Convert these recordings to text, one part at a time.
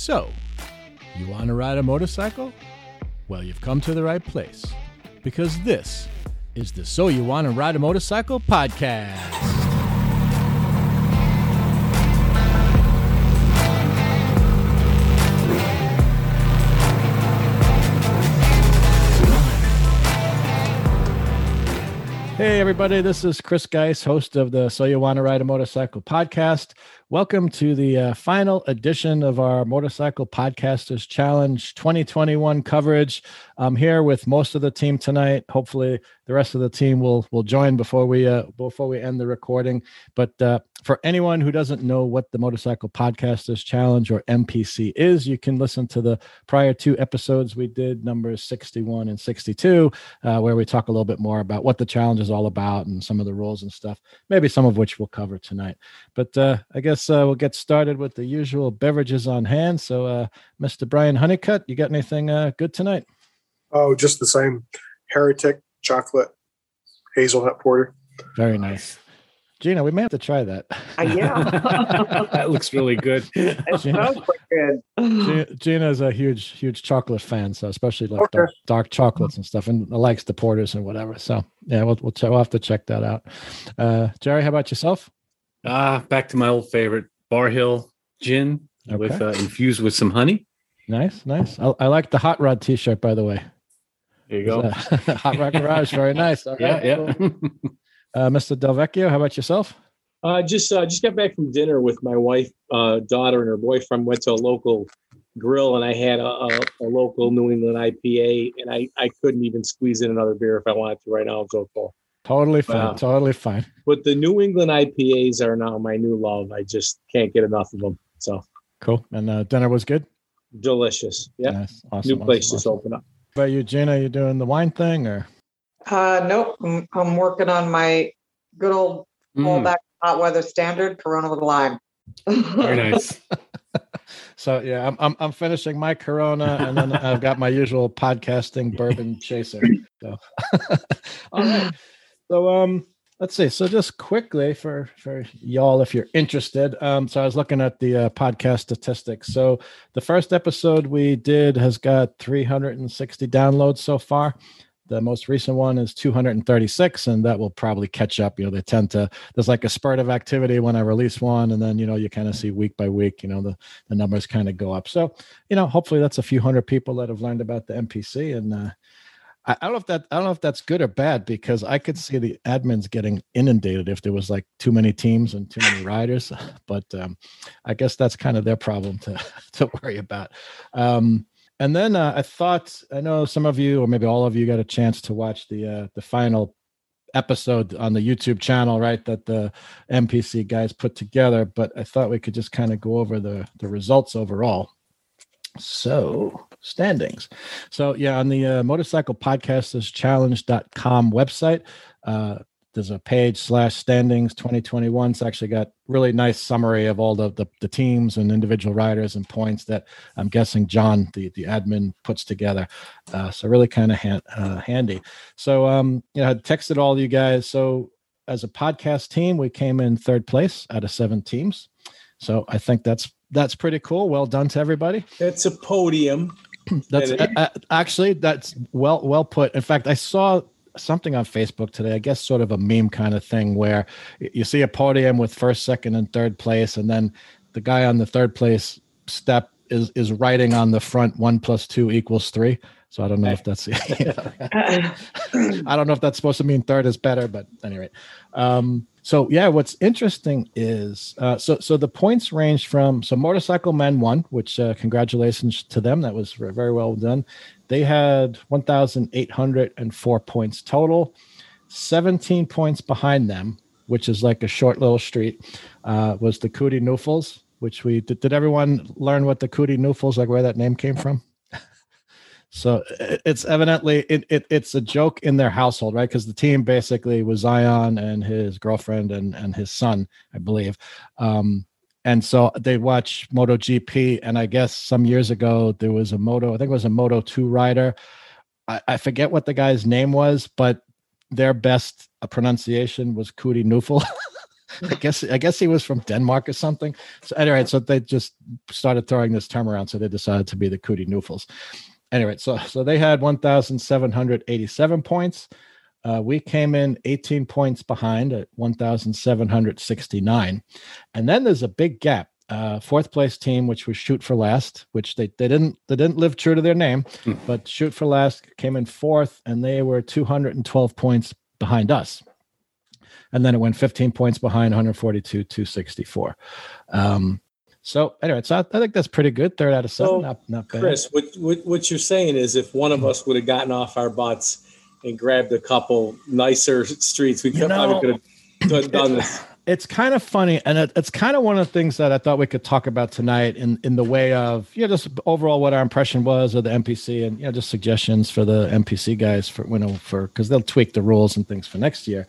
So, you want to ride a motorcycle? Well, you've come to the right place because this is the So You Want to Ride a Motorcycle podcast. Hey, everybody, this is Chris Geis, host of the So You Want to Ride a Motorcycle podcast. Welcome to the uh, final edition of our Motorcycle Podcasters Challenge 2021 coverage. I'm here with most of the team tonight. Hopefully, the rest of the team will will join before we uh, before we end the recording. But uh, for anyone who doesn't know what the Motorcycle Podcasters Challenge or MPC is, you can listen to the prior two episodes we did, numbers 61 and 62, uh, where we talk a little bit more about what the challenge is all about and some of the rules and stuff. Maybe some of which we'll cover tonight. But uh, I guess uh, we'll get started with the usual beverages on hand. So, uh, Mr. Brian Honeycutt, you got anything uh, good tonight? Oh, just the same heretic chocolate hazelnut porter. Very nice. Gina, we may have to try that. Uh, yeah. that looks really good. It smells quite good. Gina, Gina is a huge, huge chocolate fan, so especially like Okay. dark, dark chocolates and stuff, and likes the porters and whatever. So yeah, we'll we'll, ch- we'll have to check that out. Uh, Jerry, how about yourself? Ah, back to my old favorite Barr Hill gin with Okay. uh, infused with some honey. Nice, nice. I, I like the hot rod T-shirt, by the way. There you go. Uh, hot rod garage, very nice. All yeah, right, yeah. cool. Uh, Mr. Delvecchio, how about yourself? Uh, just uh, just got back from dinner with my wife, uh, daughter, and her boyfriend. Went to a local grill, and I had a, a, a local New England IPA, and I, I couldn't even squeeze in another beer if I wanted to right now. I'm so full. Totally fine. Totally fine. But the New England IPAs are now my new love. I just can't get enough of them. So Cool. And uh, dinner was good. delicious. Yeah, Nice. Awesome. new place awesome, just awesome. opened up. But you, Gina? You doing the wine thing or? Uh, nope, I'm, I'm working on my good old Mm, fallback hot weather standard Corona with lime. very nice. So yeah, I'm I'm, I'm finishing my Corona, and then I've got my usual podcasting bourbon chaser. So, all right. So um, let's see. So just quickly for for y'all, if you're interested, um, so I was looking at the uh, podcast statistics. So the first episode we did has got 360 downloads so far. The most recent one is 236, and that will probably catch up. You know, they tend to there's like a spurt of activity when I release one, and then you know you kind of see week by week. You know the the numbers kind of go up. So, you know, hopefully that's a few hundred people that have learned about the MPC. And uh, I, I don't know if that I don't know if that's good or bad because I could see the admins getting inundated if there was like too many teams and too many riders. But um, I guess that's kind of their problem to to worry about. Um, and then uh, I thought I know some of you or maybe all of you got a chance to watch the uh, the final episode on the YouTube channel, right? That the MPC guys put together. But I thought we could just kind of go over the the results overall. So standings. So yeah, on the uh, motorcycle podcasters challenge.com website, uh, there's a page slash standings 2021. It's actually got really nice summary of all the, the the teams and individual riders and points that I'm guessing John, the the admin, puts together. Uh, so really kind of han- uh, handy. So um, you know, I texted all you guys. So as a podcast team, we came in third place out of seven teams. So I think that's that's pretty cool. Well done to everybody. It's a podium. That's uh, actually that's well well put. In fact, I saw something on Facebook today. I guess sort of a meme kind of thing where you see a podium with first, second, and third place, and then the guy on the third place step is is writing on the front one plus two equals three. So I don't know if that's I don't know if that's supposed to mean third is better, but anyway. Um, so yeah, what's interesting is uh, so so the points range from so motorcycle men won, which uh, congratulations to them. That was very well done. They had one thousand eight hundred and four points total. Seventeen points behind them, which is like a short little street, uh, was the Cootie Noofles. Which we did, did everyone learn what the Cootie Noofles like where that name came from? So it's evidently it, it it's a joke in their household, right? Because the team basically was Zion and his girlfriend and and his son, I believe. Um, and so they watch MotoGP, and I guess some years ago there was a Moto, I think it was a Moto Two rider. I, I forget what the guy's name was, but their best pronunciation was Cootie Noofle. I guess I guess he was from Denmark or something. So anyway, so they just started throwing this term around, so they decided to be the Cootie Noofles. Anyway, so so they had 1,787 points. Uh, we came in 18 points behind at 1,769, and then there's a big gap. Uh, fourth place team, which was Shoot for Last, which they, they didn't they didn't live true to their name, Hmm. but Shoot for Last came in fourth, and they were 212 points behind us. And then it went 15 points behind 142 264 um so anyway so I, I think that's pretty good. Third out of seven So, not, not bad. Chris, what, what what you're saying is if one of us would have gotten off our butts and grabbed a couple nicer streets, we You could, probably know, could have done this. it's kind of funny and it, it's kind of one of the things that i thought we could talk about tonight in in the way of you know just overall what our impression was of the MPC, and you know just suggestions for the MPC guys for you know for because they'll tweak the rules and things for next year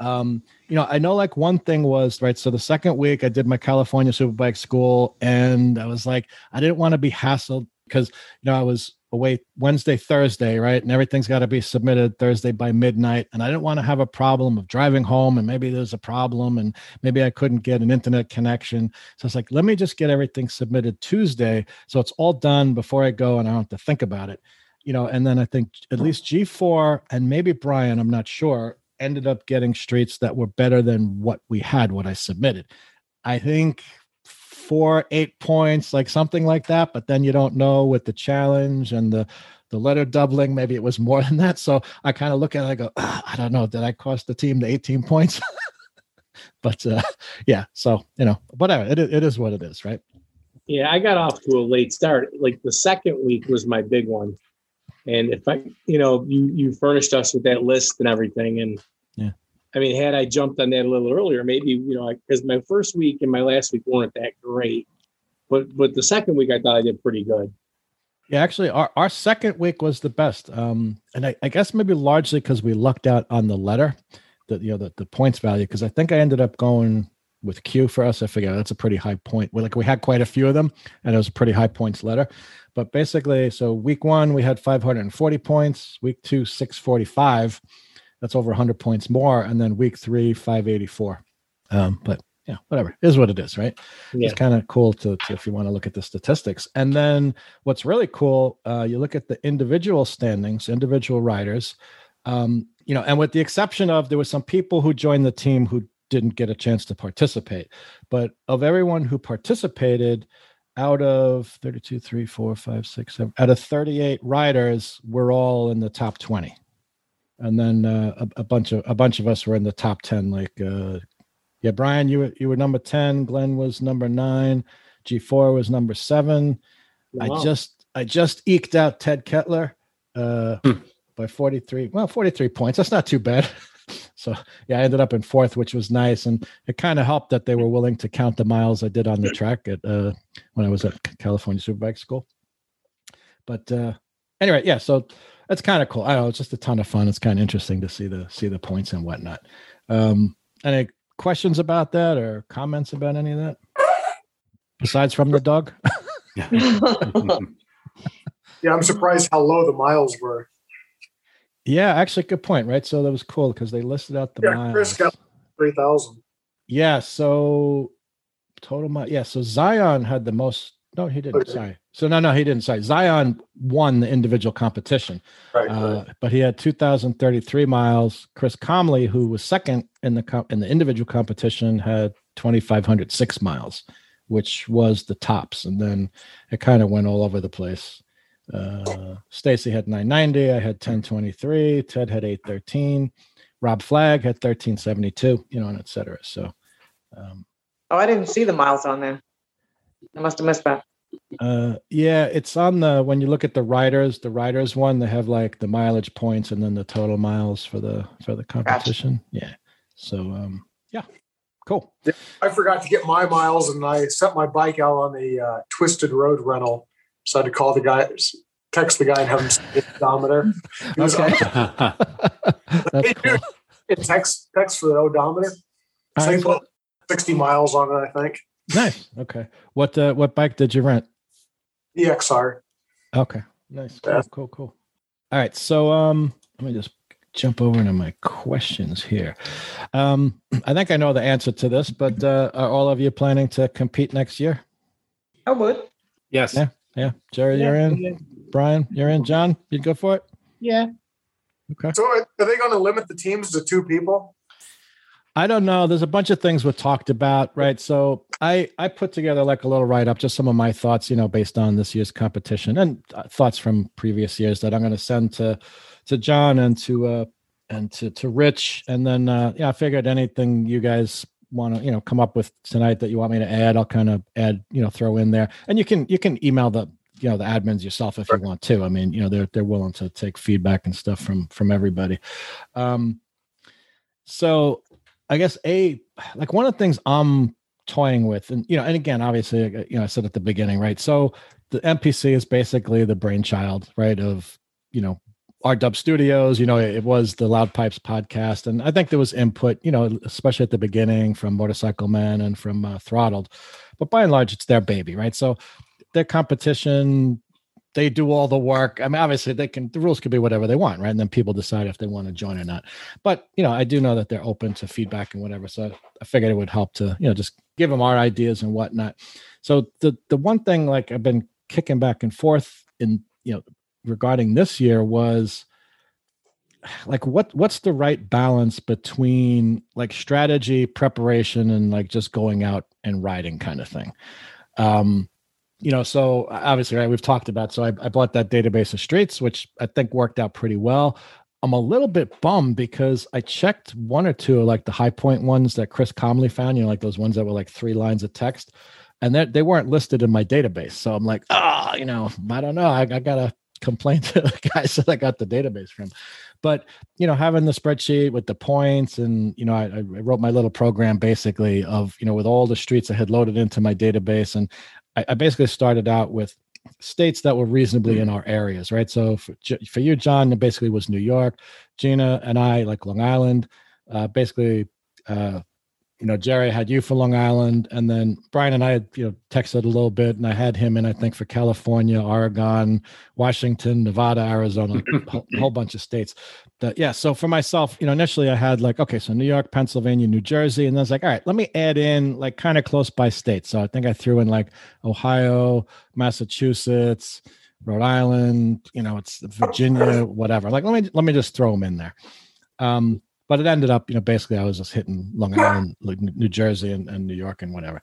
um you know i know like one thing was right so the second week i did my california superbike school and i was like i didn't want to be hassled because you know i was away wednesday thursday right? And everything's got to be submitted thursday by midnight. And i didn't want to have a problem of driving home and maybe there's a problem and maybe i couldn't get an internet connection. So it's like let me just get everything submitted tuesday so it's all done before i go and i don't have to think about it you know? And then i think at least g4 and maybe brian i'm not sure ended up getting streets that were better than what we had what i submitted. I think four eight points like something like that but then you don't know with the challenge and the the letter doubling maybe it was more than that so i kind of look at it i go "Ah, i don't know did i cost the team the 18 points but uh yeah so you know whatever it, it is what it is right Yeah, I got off to a late start. Like the second week was my big one. And if I, you know, you you furnished us with that list and everything, and. I mean, had I jumped on that a little earlier, maybe you know, because my first week and my last week weren't that great, but but the second week I thought I did pretty good. Yeah, actually, our, our second week was the best, um, and I, I guess maybe largely because we lucked out on the letter, the you know the, the points value. Because I think I ended up going with Q for us. I figure that's a pretty high point. We like we had quite a few of them, and it was a pretty high points letter. But basically, so week one we had 540 points. Week two 645. That's over 100 points more, and then week three 584. Um, but yeah, whatever it is what it is, right? Yeah. it's kind of cool to, to if you want to look at the statistics and then what's really cool uh, you look at the individual standings individual riders um, you know and with the exception of there were some people who joined the team who didn't get a chance to participate but of everyone who participated out of 32 3 4 5 6 7 out of 38 riders we're all in the top 20 and then uh, a, a bunch of a bunch of us were in the top 10 like uh, yeah, Brian, you were you were number ten. Glenn was number nine. G four was number seven. I just I just eked out Ted Kettler uh, Hmm. by forty three. Well, forty three points. That's not too bad. So yeah, I ended up in fourth, which was nice, and it kind of helped that they were willing to count the miles I did on the track at uh, when I was at California Superbike School. But uh, anyway, yeah, so that's kind of cool. I don't know, it's just a ton of fun. It's kind of interesting to see the see the points and whatnot. Um, any questions about that or comments about any of that? Besides from the dog? Yeah, I'm surprised how low the miles were. yeah, actually, good point, right? So that was cool because they listed out the Yeah, miles. Chris got three thousand. Yeah, so total mile. Yeah, so Zion had the most. No, he didn't. Okay. Sorry. So no, no, he didn't. Sorry, Zion won the individual competition. Right. Uh, but he had 2,033 miles. Chris Comley, who was second in the co- in the individual competition, had 2,506 miles, which was the tops. And then it kind of went all over the place. Uh, Stacy had 990. I had 1023. Ted had 813. Rob Flagg had 1372. You know, and et cetera. So. Um, Oh, I didn't see the miles on there. I must have missed that. Uh, yeah, it's on the when you look at the riders, the riders one, they have like the mileage points and then the total miles for the for the competition. Yeah. So um, yeah, cool. I forgot to get my miles, and I set my bike out on the uh, twisted road rental. So I had to call the guy, text the guy, and have him see the odometer. He was Okay. on- That's cool. it text text for the odometer. All So he put sixty miles on it, I think. Nice. Okay. What uh, what bike did you rent? The XR. Okay. Nice. Cool, cool, cool. All right. So um let me just jump over into my questions here. Um, I think I know the answer to this, but uh, are all of you planning to compete next year? I would. Yes. Yeah. Yeah, Jerry, you're in. Brian, you're in. John, you'd go for it. Yeah. Okay. So are they going to limit the teams to two people? I don't know. There's a bunch of things we talked about, right? So I I put together like a little write up, just some of my thoughts, you know, based on this year's competition and uh, thoughts from previous years that I'm going to send to to John and to uh and to to Rich, and then uh yeah, I figured anything you guys want to you know come up with tonight that you want me to add, I'll kind of add you know throw in there, and you can you can email the you know the admins yourself if you want to. I mean, you know they're they're willing to take feedback and stuff from from everybody. Um, so I guess a like one of the things I'm toying with, and you know, and again, obviously, uh, you know, I said at the beginning, right? So the MPC is basically the brainchild, right, of you know our Dub Studios. You know, it, was the Loud Pipes podcast, and I think there was input, you know, especially at the beginning from Motorcycle Man and from uh, Throttled, but by and large, it's their baby, right? So their competition they do all the work. I mean, obviously they can the rules could be whatever they want, right? And then people decide if they want to join or not. But you know, I do know that they're open to feedback and whatever. So I figured it would help to, you know, just give them our ideas and whatnot. So the the one thing like I've been kicking back and forth in, you know, regarding this year was like what what's the right balance between like strategy preparation and like just going out and riding kind of thing um you know, so obviously, right, we've talked about. So I, I bought that database of streets, which I think worked out pretty well. I'm a little bit bummed because I checked one or two of like the high point ones that Chris Comley found, you know, like those ones that were like three lines of text, and that they weren't listed in my database. So I'm like, ah, oh, you know, I don't know. I, I gotta complain to the guys that I got the database from. But you know, having the spreadsheet with the points, and you know, I, I wrote my little program basically of you know with all the streets I had loaded into my database, and I, I basically started out with states that were reasonably in our areas, right? So for, for you, John, it basically was New York. Gina and I, like Long Island, uh, basically uh, you know, Jerry had you for Long Island, and then Brian and I had, you know, texted a little bit, and I had him in, I think, for California, Oregon, Washington, Nevada, Arizona, a whole, bunch of states. But yeah, so for myself, you know, initially I had like, okay, so New York, Pennsylvania, New Jersey, and then I was like, all right, let me add in like kind of close by states. So I think I threw in like Ohio, Massachusetts, Rhode Island, you know, it's Virginia, whatever. Like, let me let me just throw them in there. Um, but it ended up, you know, basically I was just hitting Long Island, like New Jersey and, and New York and whatever.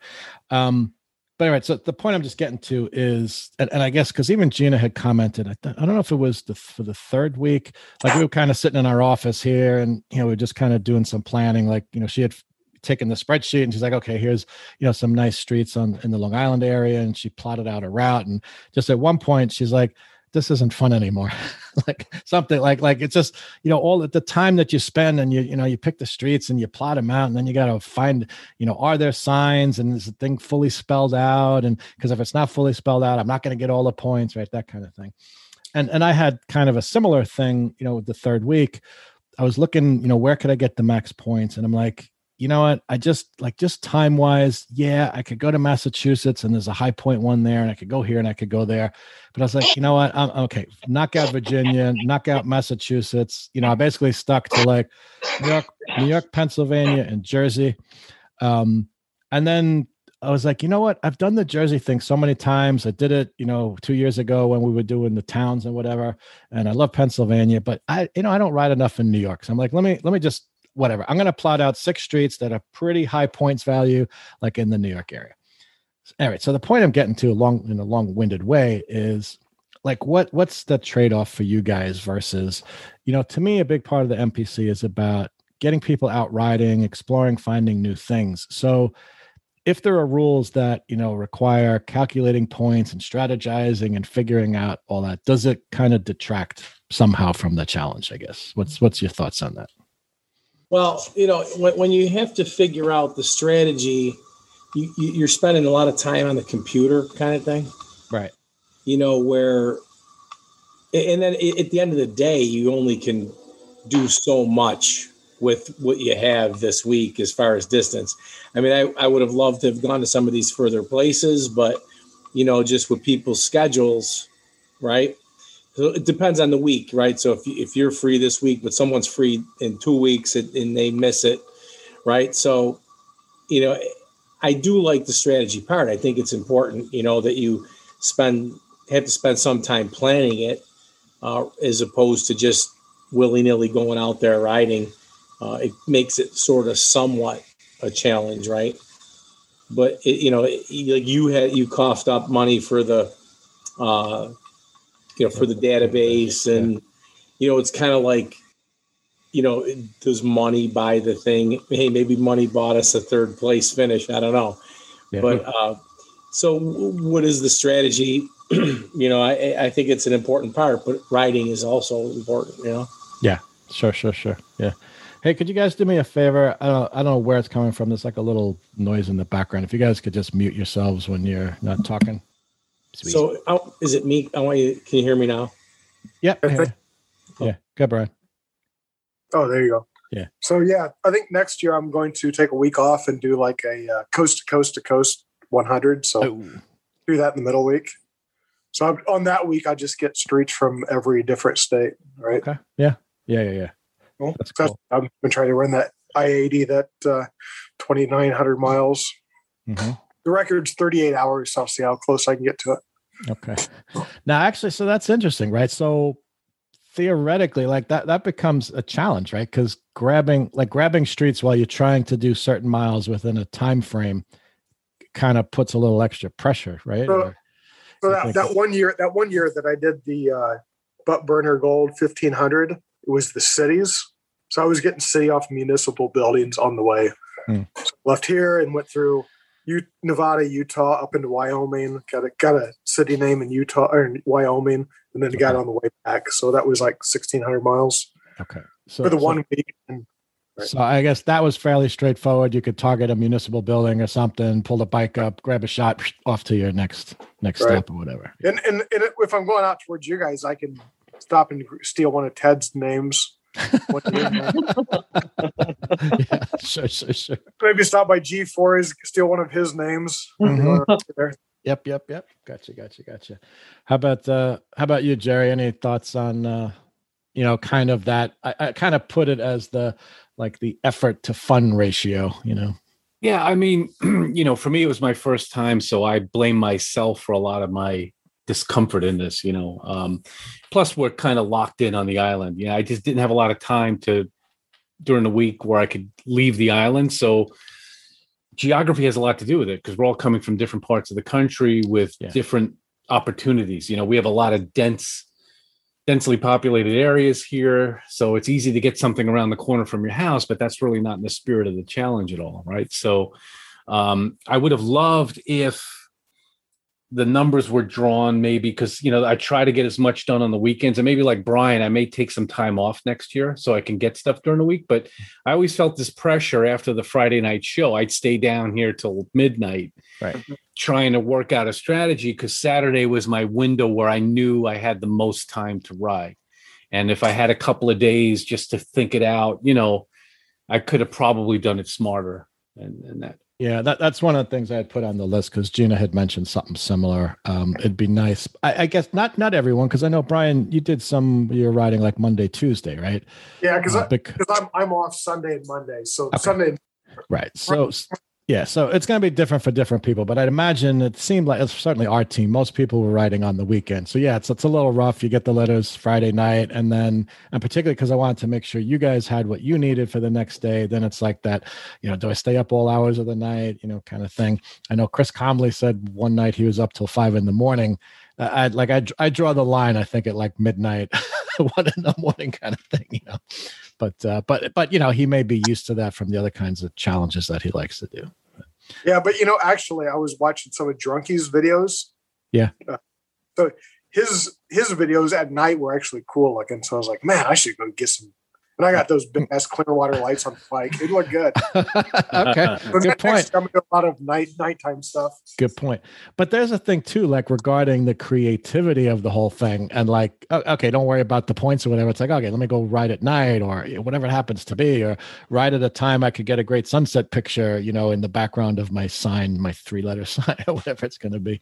Um, but anyway, so the point I'm just getting to is, and, and I guess because even Gina had commented, I, th- I don't know if it was the for the third week, like we were kind of sitting in our office here, and you know we are just kind of doing some planning. Like you know she had taken the spreadsheet and she's like, okay, here's you know some nice streets on in the Long Island area, and she plotted out a route. And just at one point, she's like, this isn't fun anymore. Like something like like it's just you know all the time that you spend and you you know you pick the streets and you plot them out and then you got to find you know are there signs and is the thing fully spelled out? And because if it's not fully spelled out i'm not going to get all the points right? That kind of thing. And and i had kind of a similar thing you know the third week. I was looking you know where could i get the max points? And i'm like you know what? I just like just time wise, yeah, I could go to Massachusetts and there's a high point one there, and I could go here and I could go there. But I was like, you know what? I'm okay. Knock out Virginia, knock out Massachusetts. You know, I basically stuck to like New York, New York, Pennsylvania, and Jersey. Um, and then I was like, you know what? I've done the Jersey thing so many times. I did it, you know, two years ago when we were doing the towns and whatever. And I love Pennsylvania, but I, you know, I don't ride enough in New York. So I'm like, let me let me just whatever. I'm going to plot out six streets that are pretty high points value, like in the New York area. All right. So the point I'm getting to, long in a long-winded way, is like what what's the trade-off for you guys versus, you know, to me, a big part of the MPC is about getting people out riding, exploring, finding new things. So if there are rules that you know require calculating points and strategizing and figuring out all that does it kind of detract somehow from the challenge i guess what's what's your thoughts on that well, you know, when, when you have to figure out the strategy, you, you're spending a lot of time on the computer kind of thing. Right. You know, where, and then at the end of the day, you only can do so much with what you have this week as far as distance. I mean, I, I would have loved to have gone to some of these further places, but, you know, just with people's schedules, right? So it depends on the week, right? So if if you're free this week, but someone's free in two weeks and, they miss it, right? So, you know, I do like the strategy part. I think it's important, you know, that you spend have to spend some time planning it, uh, as opposed to just willy nilly going out there riding. Uh, it makes it sort of somewhat a challenge, right? But it, you know, it, like you had you coughed up money for the, uh, you know, for the database, and you know, it's kind of like, you know, does money buy the thing? Hey, maybe money bought us a third place finish. I don't know, Yeah. but uh, so what is the strategy? you know, I I think it's an important part, but writing is also important. You know. Yeah, sure, sure, sure. Yeah. Hey, could you guys do me a favor? I don't, I don't know where it's coming from. There's like a little noise in the background. If you guys could just mute yourselves when you're not talking. Sweet. So I, is it me? I want you. Can you hear me now? yeah, I yeah, think- yeah. Good, Brian. Oh, there you go. Yeah. So yeah, I think next year I'm going to take a week off and do like a uh, coast to coast to coast 100. So Oh, do that in the middle week. So I'm, on that week, I just get streets from every different state. Right. okay. Yeah. Yeah, yeah, yeah. Cool. That's cool. I've been trying to run that I-80, that uh, 2,900 miles. hmm The record's 38 hours. So I'll see how close I can get to it. Okay. Now, actually, so that's interesting, right? So theoretically, like that, that becomes a challenge, right? Because grabbing, like grabbing streets while you're trying to do certain miles within a time frame, kind of puts a little extra pressure, right? So- So that, that one year, that one year that I did the uh, butt burner gold 1500, it was the cities. So I was getting city off municipal buildings on the way. Hmm. So left here and went through U- Nevada, Utah, up into Wyoming. Got a got a city name in Utah or in Wyoming, and then got on the way back. So that was like 1600 miles okay. So for the so- one week. And Right. So I guess that was fairly straightforward. You could target a municipal building or something, pull the bike up, grab a shot, off to your next next Right. stop or whatever. and, and, and if I'm going out towards you guys, I can stop and steal one of Ted's names. One yeah, sure, sure, sure. Maybe stop by G4s, steal one of his names. Uh, there. Yep, yep, yep. Gotcha, gotcha, gotcha. How about uh how about you, Jerry? Any thoughts on uh you know, kind of that I, I kind of put it as the like the effort to fun ratio, you know. Yeah, I mean, you know, for me, it was my first time, so I blame myself for a lot of my discomfort in this. You know, um, plus we're kind of locked in on the island. Yeah, I just didn't have a lot of time to during the week where I could leave the island. So geography has a lot to do with it because we're all coming from different parts of the country with Yeah. different opportunities. You know, we have a lot of dense densely populated areas here so it's easy to get something around the corner from your house but that's really not in the spirit of the challenge at all right so um, i would have loved if the numbers were drawn maybe because you know i try to get as much done on the weekends and maybe like brian i may take some time off next year so i can get stuff during the week but i always felt this pressure after the friday night show i'd stay down here till midnight Right. trying to work out a strategy because saturday was my window where i knew i had the most time to ride and if i had a couple of days just to think it out you know i could have probably done it smarter and, and that Yeah, that, that's one of the things I had put on the list because Gina had mentioned something similar. Um, it'd be nice. I, I guess not not everyone because I know Brian, you did some. You're riding like Monday, Tuesday, right? Yeah, because Uh, bec- I'm I'm off Sunday and Monday. So Okay. Sunday, Right. So yeah, so it's going to be different for different people, but I'd imagine it seemed like it's certainly our team. Most people were writing on the weekend. So yeah, it's it's a little rough. You get the letters Friday night and then and particularly because I wanted to make sure you guys had what you needed for the next day. Then it's like that, you know, do I stay up all hours of the night, you know, kind of thing. I know Chris Comley said one night he was up till five in the morning. I like I I draw the line. I think at like midnight, one in the morning, kind of thing. You know, but uh, but but you know he may be used to that from the other kinds of challenges that he likes to do. yeah, but you know, actually, I was watching some of Drunky's videos. Yeah. Uh, so his his videos at night were actually cool looking. So I was like, man, I should go get some. And I got those big ass Clearwater lights on the bike. They look good. okay, So good point. I'm gonna do a lot of night nighttime stuff. Good point. But there's a thing too, like regarding the creativity of the whole thing, and like, okay, don't worry about the points or whatever. It's like, okay, let me go ride at night or whatever it happens to be, or ride at a time I could get a great sunset picture, you know, in the background of my sign, my three-letter sign, or whatever it's going to be.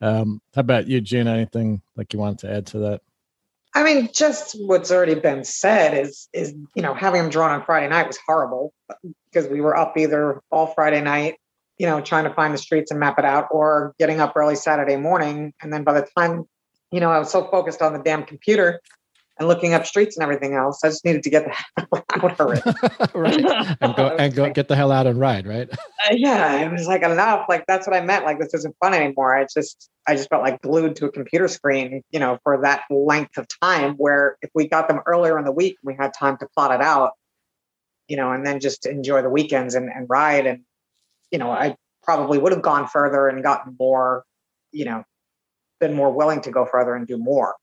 Um, how about you, Gina? Anything like you wanted to add to that? I mean, just what's already been said is is you know having them drawn on Friday night was horrible because we were up either all Friday night, you know, trying to find the streets and map it out, or getting up early Saturday morning, and then by the time, you know, I was so focused on the damn computer and looking up streets and everything else, I just needed to get the hell out of it. right. And go and go get the hell out and ride, right? Uh, yeah, it was like enough. Like that's what I meant. Like this isn't fun anymore. I just I just felt like glued to a computer screen, you know, for that length of time. Where if we got them earlier in the week, we had time to plot it out, you know, and then just enjoy the weekends and, and ride. And you know, I probably would have gone further and gotten more, you know, been more willing to go further and do more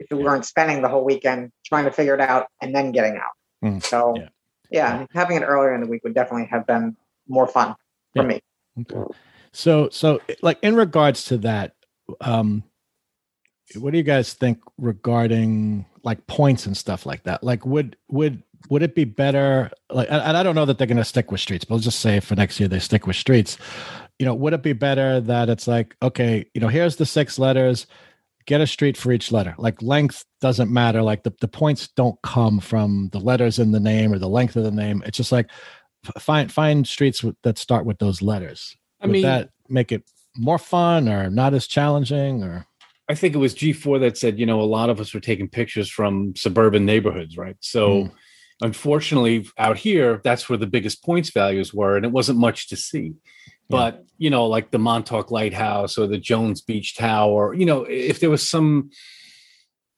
if we weren't spending the whole weekend trying to figure it out and then getting out. Mm, So yeah. yeah. having it earlier in the week would definitely have been more fun for Yeah. me. Okay. So so like in regards to that, um what do you guys think regarding like points and stuff like that? Like would would would it be better like and I don't know that they're gonna stick with streets, but let's just say for next year they stick with streets. You know, would it be better that it's like, okay, you know, here's the six letters, get a street for each letter. Like length doesn't matter. Like the, the points don't come from the letters in the name or the length of the name. It's just like find find streets that start with those letters. I Would mean, that make it more fun or not as challenging or I think it was G4 that said, you know, a lot of us were taking pictures from suburban neighborhoods, right? So Mm. unfortunately, out here, that's where the biggest points values were, and it wasn't much to see. But, you know, like the Montauk Lighthouse or the Jones Beach Tower, you know, if there was some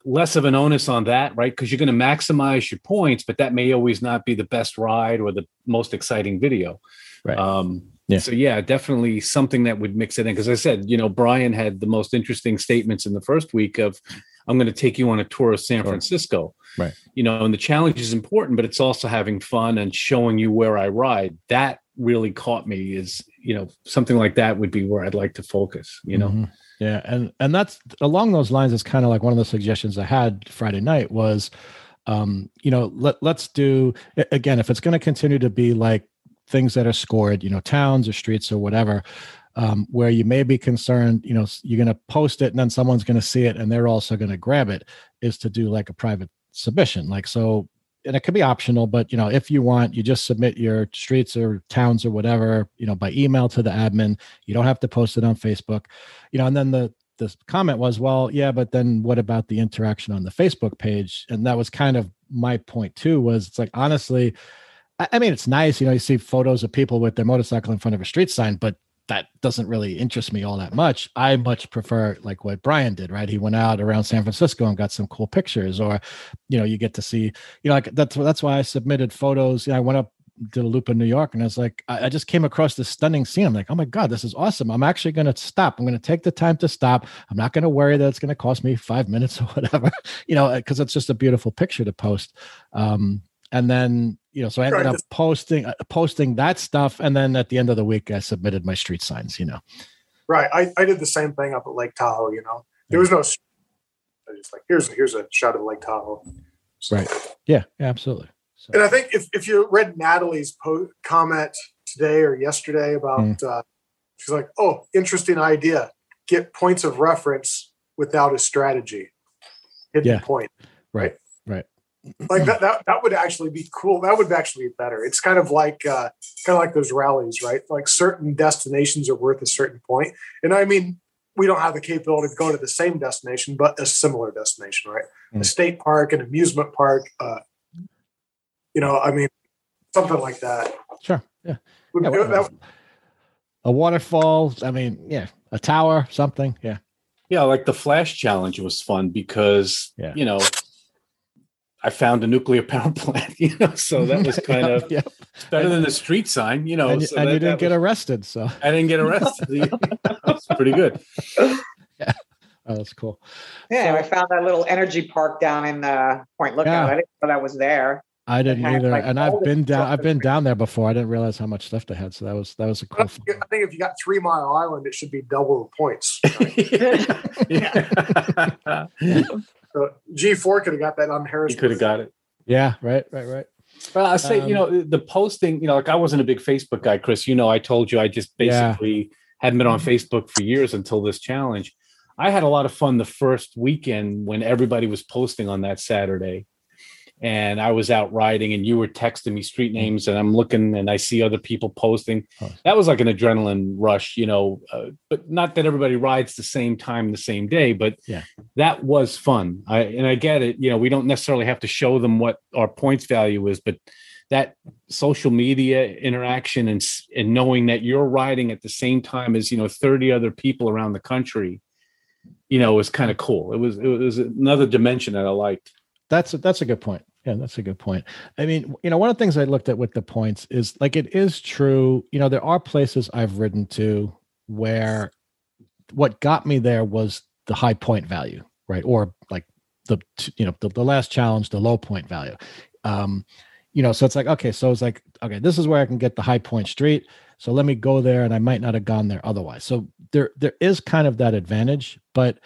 less of an onus on that, right? Because you're going to maximize your points, but that may always not be the best ride or the most exciting video. Right. Um, Yeah. So yeah, definitely something that would mix it in. Because I said, you know, Brian had the most interesting statements in the first week of, "I'm going to take you on a tour of San. Francisco." Right. You know, and the challenge is important, but it's also having fun and showing you where I ride. That really caught me. Is you know something like that would be where I'd like to focus. You know. Mhm. yeah and and that's along those lines is kind of like one of the suggestions i had friday night was um you know let, let's do again if it's going to continue to be like things that are scored you know towns or streets or whatever um, where you may be concerned you know you're going to post it and then someone's going to see it and they're also going to grab it is to do like a private submission like so and it could be optional but you know if you want you just submit your streets or towns or whatever you know by email to the admin. You don't have to post it on facebook. You know and then the the comment was well yeah but then what about the interaction on the facebook page? And that was kind of my point too was it's like honestly I, I mean it's nice you know you see photos of people with their motorcycle in front of a street sign but that doesn't really interest me all that much i much prefer like what brian did right he went out around san francisco and got some cool pictures or you know you get to see you know like that's that's why i submitted photos you know, i went up did a loop in New York, and I was like, I, I just came across this stunning scene. I'm like, oh my god, this is awesome. I'm actually going to stop. I'm going to take the time to stop. I'm not going to worry that it's going to cost me five minutes or whatever, you know, because it's just a beautiful picture to post. Um, and then you know, so I ended up posting uh, posting that stuff, and then at the end of the week, I submitted my street signs. You know, Right. I, I did the same thing up at Lake Tahoe, you know. There was no I just like here's here's a shot of Lake Tahoe. So- Right. yeah, absolutely. So, And I think if, if you read Natalie's po- comment today or yesterday about, Mm. uh, she's like, oh, interesting idea. Get points of reference without a strategy. Hidden Yeah. point. right. Like that, that, that would actually be cool. That would actually be better. It's kind of like, uh, kind of like those rallies, right? Like certain destinations are worth a certain point. And I mean, we don't have the capability to go to the same destination, but a similar destination, right? A Mm. state park, an amusement park, uh, you know, I mean, something like that. Sure. Yeah. Would- yeah that- whatever. a waterfall. I mean, yeah, a tower, something. Yeah. Yeah, like the flash challenge was fun because Yeah. you know I found a nuclear power plant, you know, so that was kind of yeah. better than the street sign, you know. and, you- so and that- you didn't get was- arrested, so I didn't get arrested. it's pretty good. oh, that's cool. Yeah, I found that little energy park down in uh, Point Lookout. Yeah. I didn't know that was there. I didn't had, either, like, and I've been down. I've been down there before. I didn't realize how much stuff they had, so that was that was a cool. think I think if you got Three Mile Island, it should be double the points. yeah. So G4 could have got that on Harris. you could have got it. Yeah, right, right, right. Well, I say, you Um, know, the posting, you know, like I wasn't a big Facebook guy, Chris. You know, I told you I just Yeah. basically hadn't been on Facebook for years until this challenge. I had a lot of fun the first weekend when everybody was posting on that Saturday and I was out riding and you were texting me street names and I'm looking and I see other people posting. Oh. That was like an adrenaline rush, you know, uh, but not that everybody rides the same time the same day, but yeah, that was fun. I and I get it, you know, we don't necessarily have to show them what our points value is, but that social media interaction and and knowing that you're riding at the same time as, you know, 30 other people around the country, you know, was kind of cool. It was it was another dimension that I liked. That's a, that's a good point. Yeah, that's a good point. I mean, you know, one of the things I looked at with the points is like it is true. You know, there are places I've ridden to where what got me there was the high point value, right? Or like the you know the, the last challenge, the low point value. Um, you know, so it's like okay, so it's like okay, this is where I can get the high point street. So let me go there, and I might not have gone there otherwise. So there there is kind of that advantage, but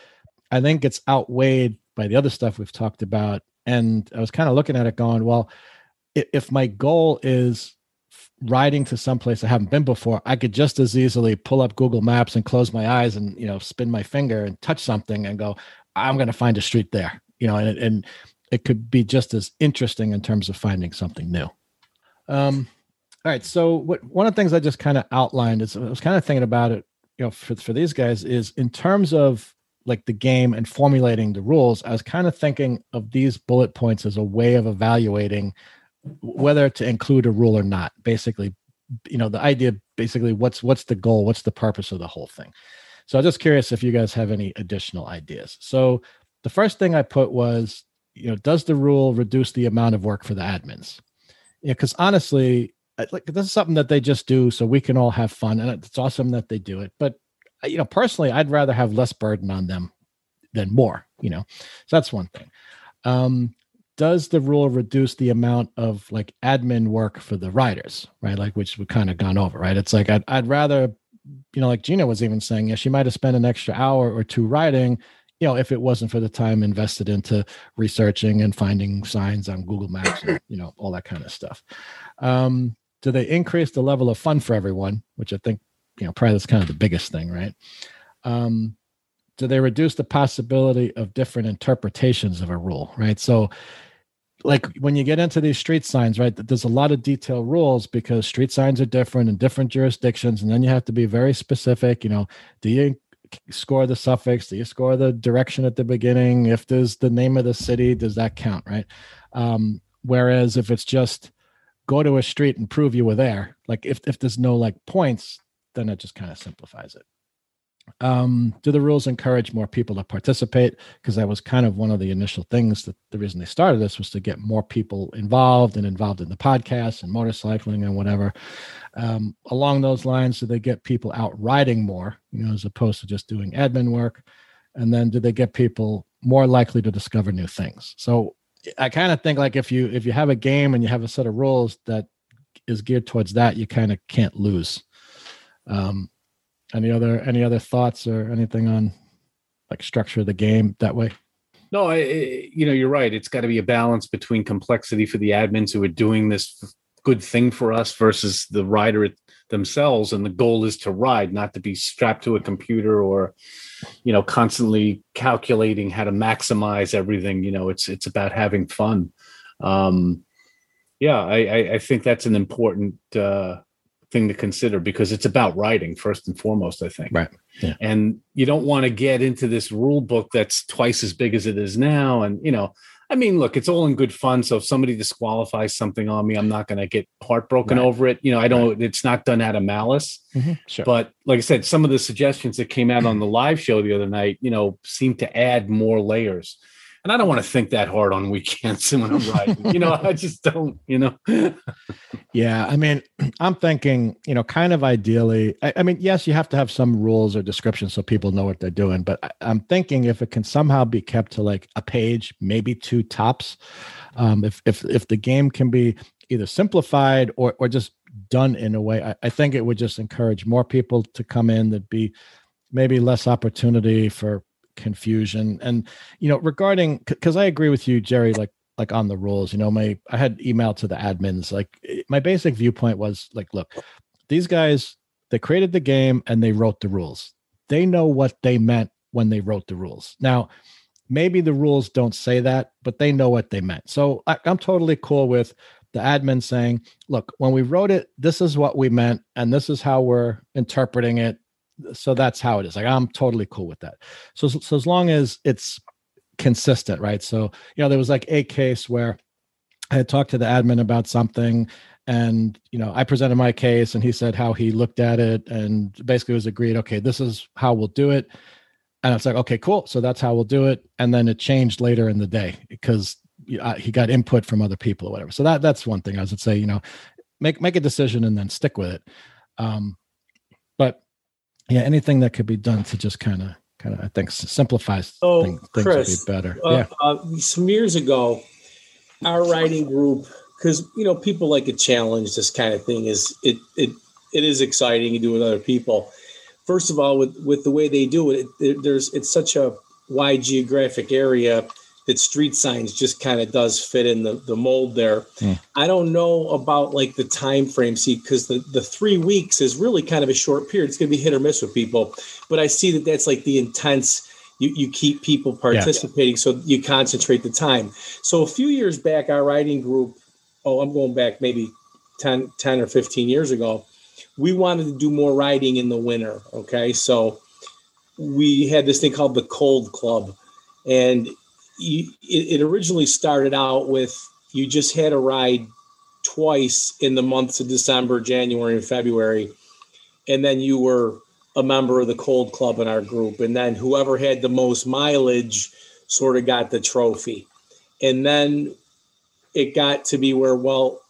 I think it's outweighed by the other stuff we've talked about and I was kind of looking at it going, well, if my goal is riding to someplace I haven't been before, I could just as easily pull up Google Maps and close my eyes and you know spin my finger and touch something and go, I'm going to find a street there, you know, and it, and it could be just as interesting in terms of finding something new. Um, all right, so what one of the things I just kind of outlined is I was kind of thinking about it, you know, for for these guys is in terms of like the game and formulating the rules, I was kind of thinking of these bullet points as a way of evaluating whether to include a rule or not. Basically, you know, the idea basically what's what's the goal, what's the purpose of the whole thing. So I'm just curious if you guys have any additional ideas. So the first thing I put was, you know, does the rule reduce the amount of work for the admins? Yeah, because honestly, like this is something that they just do so we can all have fun, and it's awesome that they do it. But you know, personally, I'd rather have less burden on them than more, you know. So that's one thing. Um, does the rule reduce the amount of like admin work for the writers, right? Like which we kind of gone over, right? It's like I'd I'd rather, you know, like Gina was even saying, yeah, she might have spent an extra hour or two writing, you know, if it wasn't for the time invested into researching and finding signs on Google Maps, and, you know, all that kind of stuff. Um, do they increase the level of fun for everyone, which I think you know probably that's kind of the biggest thing right um do they reduce the possibility of different interpretations of a rule right so like when you get into these street signs right there's a lot of detailed rules because street signs are different in different jurisdictions and then you have to be very specific you know do you score the suffix? Do you score the direction at the beginning? If there's the name of the city does that count right? Um, whereas if it's just go to a street and prove you were there like if, if there's no like points then it just kind of simplifies it. Um, do the rules encourage more people to participate? Because that was kind of one of the initial things that the reason they started this was to get more people involved and involved in the podcast and motorcycling and whatever. Um, along those lines, do they get people out riding more, you know, as opposed to just doing admin work? And then do they get people more likely to discover new things? So I kind of think like if you if you have a game and you have a set of rules that is geared towards that, you kind of can't lose. Um, any other any other thoughts or anything on like structure of the game that way? No, I, you know you're right. It's got to be a balance between complexity for the admins who are doing this good thing for us versus the rider themselves. And the goal is to ride, not to be strapped to a computer or you know constantly calculating how to maximize everything. You know, it's it's about having fun. Um, yeah, I, I think that's an important uh, thing to consider because it's about writing first and foremost i think right yeah. and you don't want to get into this rule book that's twice as big as it is now and you know i mean look it's all in good fun so if somebody disqualifies something on me i'm not going to get heartbroken right. over it you know i don't right. it's not done out of malice mm-hmm. sure. but like i said some of the suggestions that came out on the live show the other night you know seem to add more layers and I don't want to think that hard on weekends when I'm riding. you know, I just don't. You know. yeah, I mean, I'm thinking, you know, kind of ideally. I, I, mean, yes, you have to have some rules or descriptions so people know what they're doing. But I, am thinking if it can somehow be kept to like a page, maybe two tops. Um, if if if the game can be either simplified or or just done in a way, I, I think it would just encourage more people to come in. That'd be maybe less opportunity for confusion and you know regarding because i agree with you jerry like like on the rules you know my i had email to the admins like eh, my basic viewpoint was like look these guys they created the game and they wrote the rules they know what they meant when they wrote the rules. Now, maybe the rules don't say that, but they know what they meant. So I, I'm totally cool with the admin saying, look, when we wrote it, this is what we meant, and this is how we're interpreting it. So that's how it is. Like I'm totally cool with that. So so as long as it's consistent, right? So you know, there was like a case where I had talked to the admin about something, and you know, I presented my case, and he said how he looked at it, and basically was agreed. Okay, this is how we'll do it. And it's like, okay, cool. So that's how we'll do it. And then it changed later in the day because he got input from other people or whatever. So that that's one thing I would say. You know, make make a decision and then stick with it. Um, yeah, anything that could be done to just kind of kind of I think simplifies oh, things, things Chris, would be better. Uh, yeah. Uh, some years ago, our writing group, because you know people like a challenge. This kind of thing is it it it is exciting to do with other people. First of all, with with the way they do it, it there's it's such a wide geographic area that street signs just kind of does fit in the, the mold there. Mm. I don't know about like the time frame, see, because the, the three weeks is really kind of a short period. It's going to be hit or miss with people, but I see that that's like the intense. You, you keep people participating, yeah. so you concentrate the time. So a few years back, our writing group, oh, I'm going back maybe 10, 10 or 15 years ago, we wanted to do more writing in the winter. Okay. So we had this thing called the Cold Club. And you, it, it originally started out with you just had a ride twice in the months of December, January, and February, and then you were a member of the cold club in our group, and then whoever had the most mileage sort of got the trophy, and then it got to be where well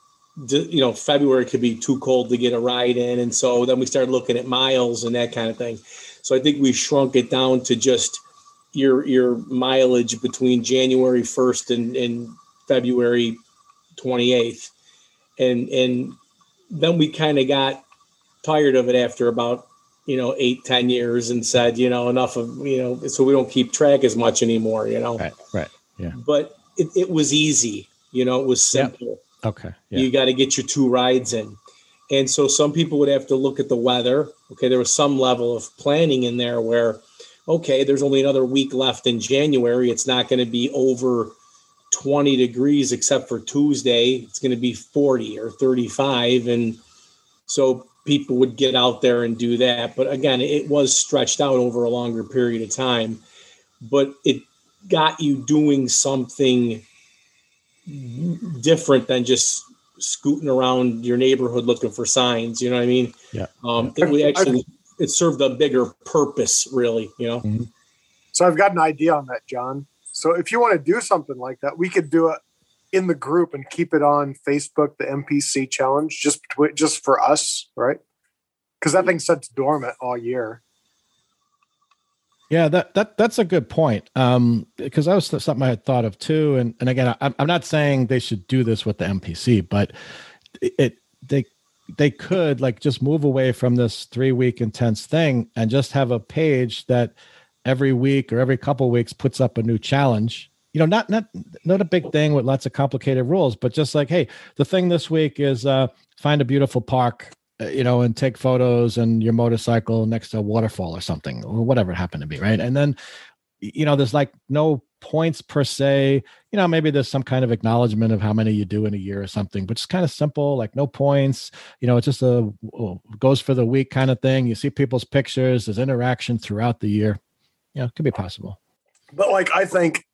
you know february could be too cold to get a ride in and so then we started looking at miles and that kind of thing. So i think we shrunk it down to just your your mileage between January 1st and, and February 28th. And and then we kind of got tired of it after about you know eight ten years and said you know enough of you know so we don't keep track as much anymore you know? Right right yeah. But it, it was easy you know it was simple. Okay yeah. you got to get your two rides in. And so some people would have to look at the weather. Okay there was some level of planning in there where okay, there's only another week left in January. It's not going to be over 20 degrees except for Tuesday. It's going to be 40 or 35. And so people would get out there and do that. But again, it was stretched out over a longer period of time, but it got you doing something different than just scooting around your neighborhood looking for signs. You know what I mean? Yeah. Um, it we actually it served a bigger purpose, really. You know. Mm-hmm. So I've got an idea on that, John. So if you want to do something like that, we could do it in the group and keep it on Facebook, the MPC challenge, just just for us, right? Because that thing sits dormant all year. Yeah, that that that's a good point. Um, because that was something I had thought of too. And and again, I'm I'm not saying they should do this with the MPC, but it, it they they could like just move away from this three week intense thing and just have a page that every week or every couple weeks puts up a new challenge you know not not not a big thing with lots of complicated rules but just like hey the thing this week is uh find a beautiful park uh, you know and take photos and your motorcycle next to a waterfall or something or whatever it happened to be right and then you know there's like no points per se. You know, maybe there's some kind of acknowledgement of how many you do in a year or something, but just kind of simple, like no points. You know, it's just a oh, goes for the week kind of thing. You see people's pictures, there's interaction throughout the year. Yeah, it could be possible. But like, I think,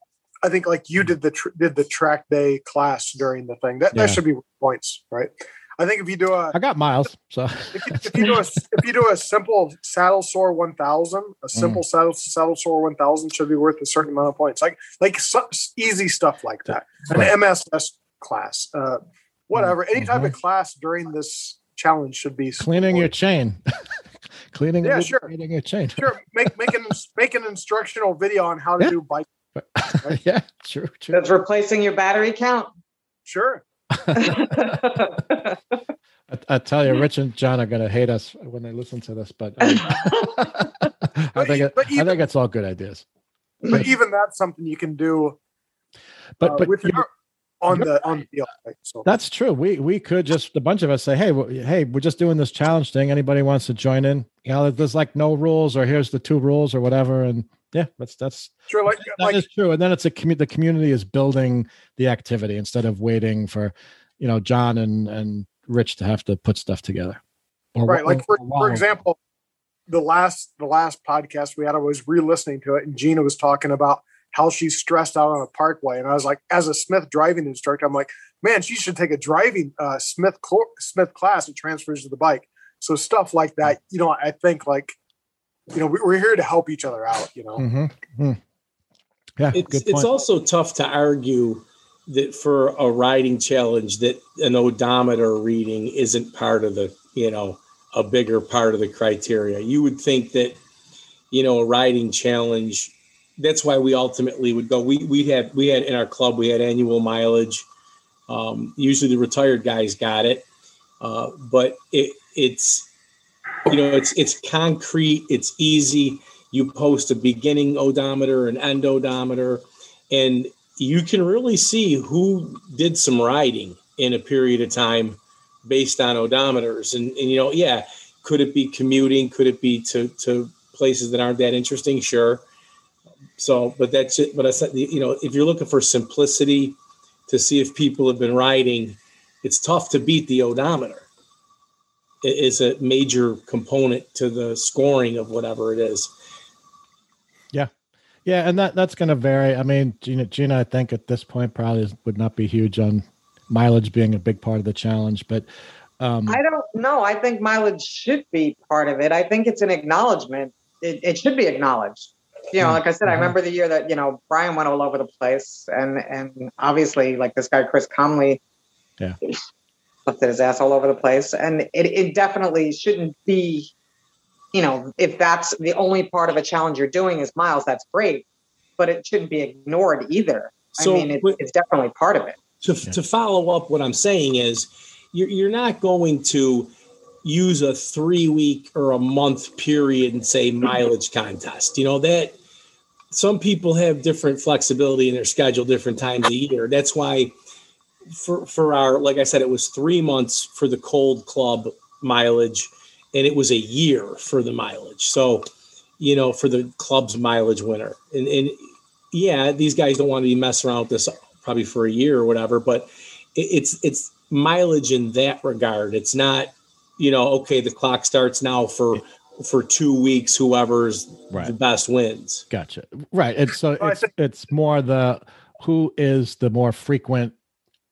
I think like you hmm. did the tr- did the track day class during the thing. That yeah. that should be points, right? I think if you do a, I got miles. So if you, if you do a if you do a simple saddle sore one thousand, a mm. simple mm. saddle saddle sore one thousand should be worth a certain amount of points. Like like so, easy stuff like that. An MSF class, uh, whatever. Any type mm-hmm. of class during this challenge should be cleaning your chain. cleaning, yeah, sure. Cleaning your chain. sure. Make make an make an instructional video on how to yeah. do bike. Right? yeah, true, true. That's replacing your battery count. Sure. I, I, tell you, Rich and John are going to hate us when they listen to this, but, um, I think it, even, I think it's all good ideas. But even that's something you can do. But uh, but with your, on the on the deal. Right? So that's true. We we could just a bunch of us say, hey, hey, we're just doing this challenge thing. Anybody wants to join in? You know, there's like no rules, or here's the two rules, or whatever, and Yeah, that's that's Sure, like, that like is true. And then it's a commu- the community is building the activity instead of waiting for, you know, John and and Rich to have to put stuff together. Or right, like for, for example, the last the last podcast we had, I was re-listening to it, and Gina was talking about how she's stressed out on a parkway, and I was like, as a Smith driving instructor, I'm like, man, she should take a driving uh, Smith cl- Smith class. It transfers to the bike. So stuff like that, you know, I think like, you know, we, we're here to help each other out. You know, Mhm, mhm. Yeah, It's good it's also tough to argue that for a riding challenge that an odometer reading isn't part of the you know a bigger part of the criteria. You would think that you know a riding challenge. That's why we ultimately would go. We we had we had in our club we had annual mileage. Um, usually the retired guys got it, uh, but it it's you know it's it's concrete. It's easy you post a beginning odometer, an end odometer, and you can really see who did some riding in a period of time based on odometers. And, and you know, yeah, could it be commuting? Could it be to, to places that aren't that interesting? Sure. So, but that's it. But I said, you know, if you're looking for simplicity to see if people have been riding, it's tough to beat the odometer. It is a major component to the scoring of whatever it is. Yeah, Yeah. and that that's going to vary. I mean, Gina, Gina, I think at this point probably would not be huge on mileage being a big part of the challenge, but um, I don't know. I think mileage should be part of it. I think it's an acknowledgement. It, it should be acknowledged. You know, like I said, I Mhm. remember the year that you know Brian went all over the place, and and obviously like this guy Chris Comley, Yeah. Lifted his ass all over the place, and it it definitely shouldn't be. You know, if that's the only part of a challenge you're doing is miles, that's great, but it shouldn't be ignored either. So, I mean, it, but- it's definitely part of it. to, Yeah. to follow up what i'm saying is you're, you're not going to use a three week or a month period and say mileage contest you know that some people have different flexibility in their schedule different times a year that's why for for our like i said it was three months for the cold club mileage and it was a year for the mileage. So you know for the club's mileage winner. And and yeah these guys don't want to be messing around with this probably for a year or whatever but it, it's it's mileage in that regard. It's not you know okay the clock starts now for for two weeks whoever's the best wins. Gotcha. Right, it's so it's it's more the who is the more frequent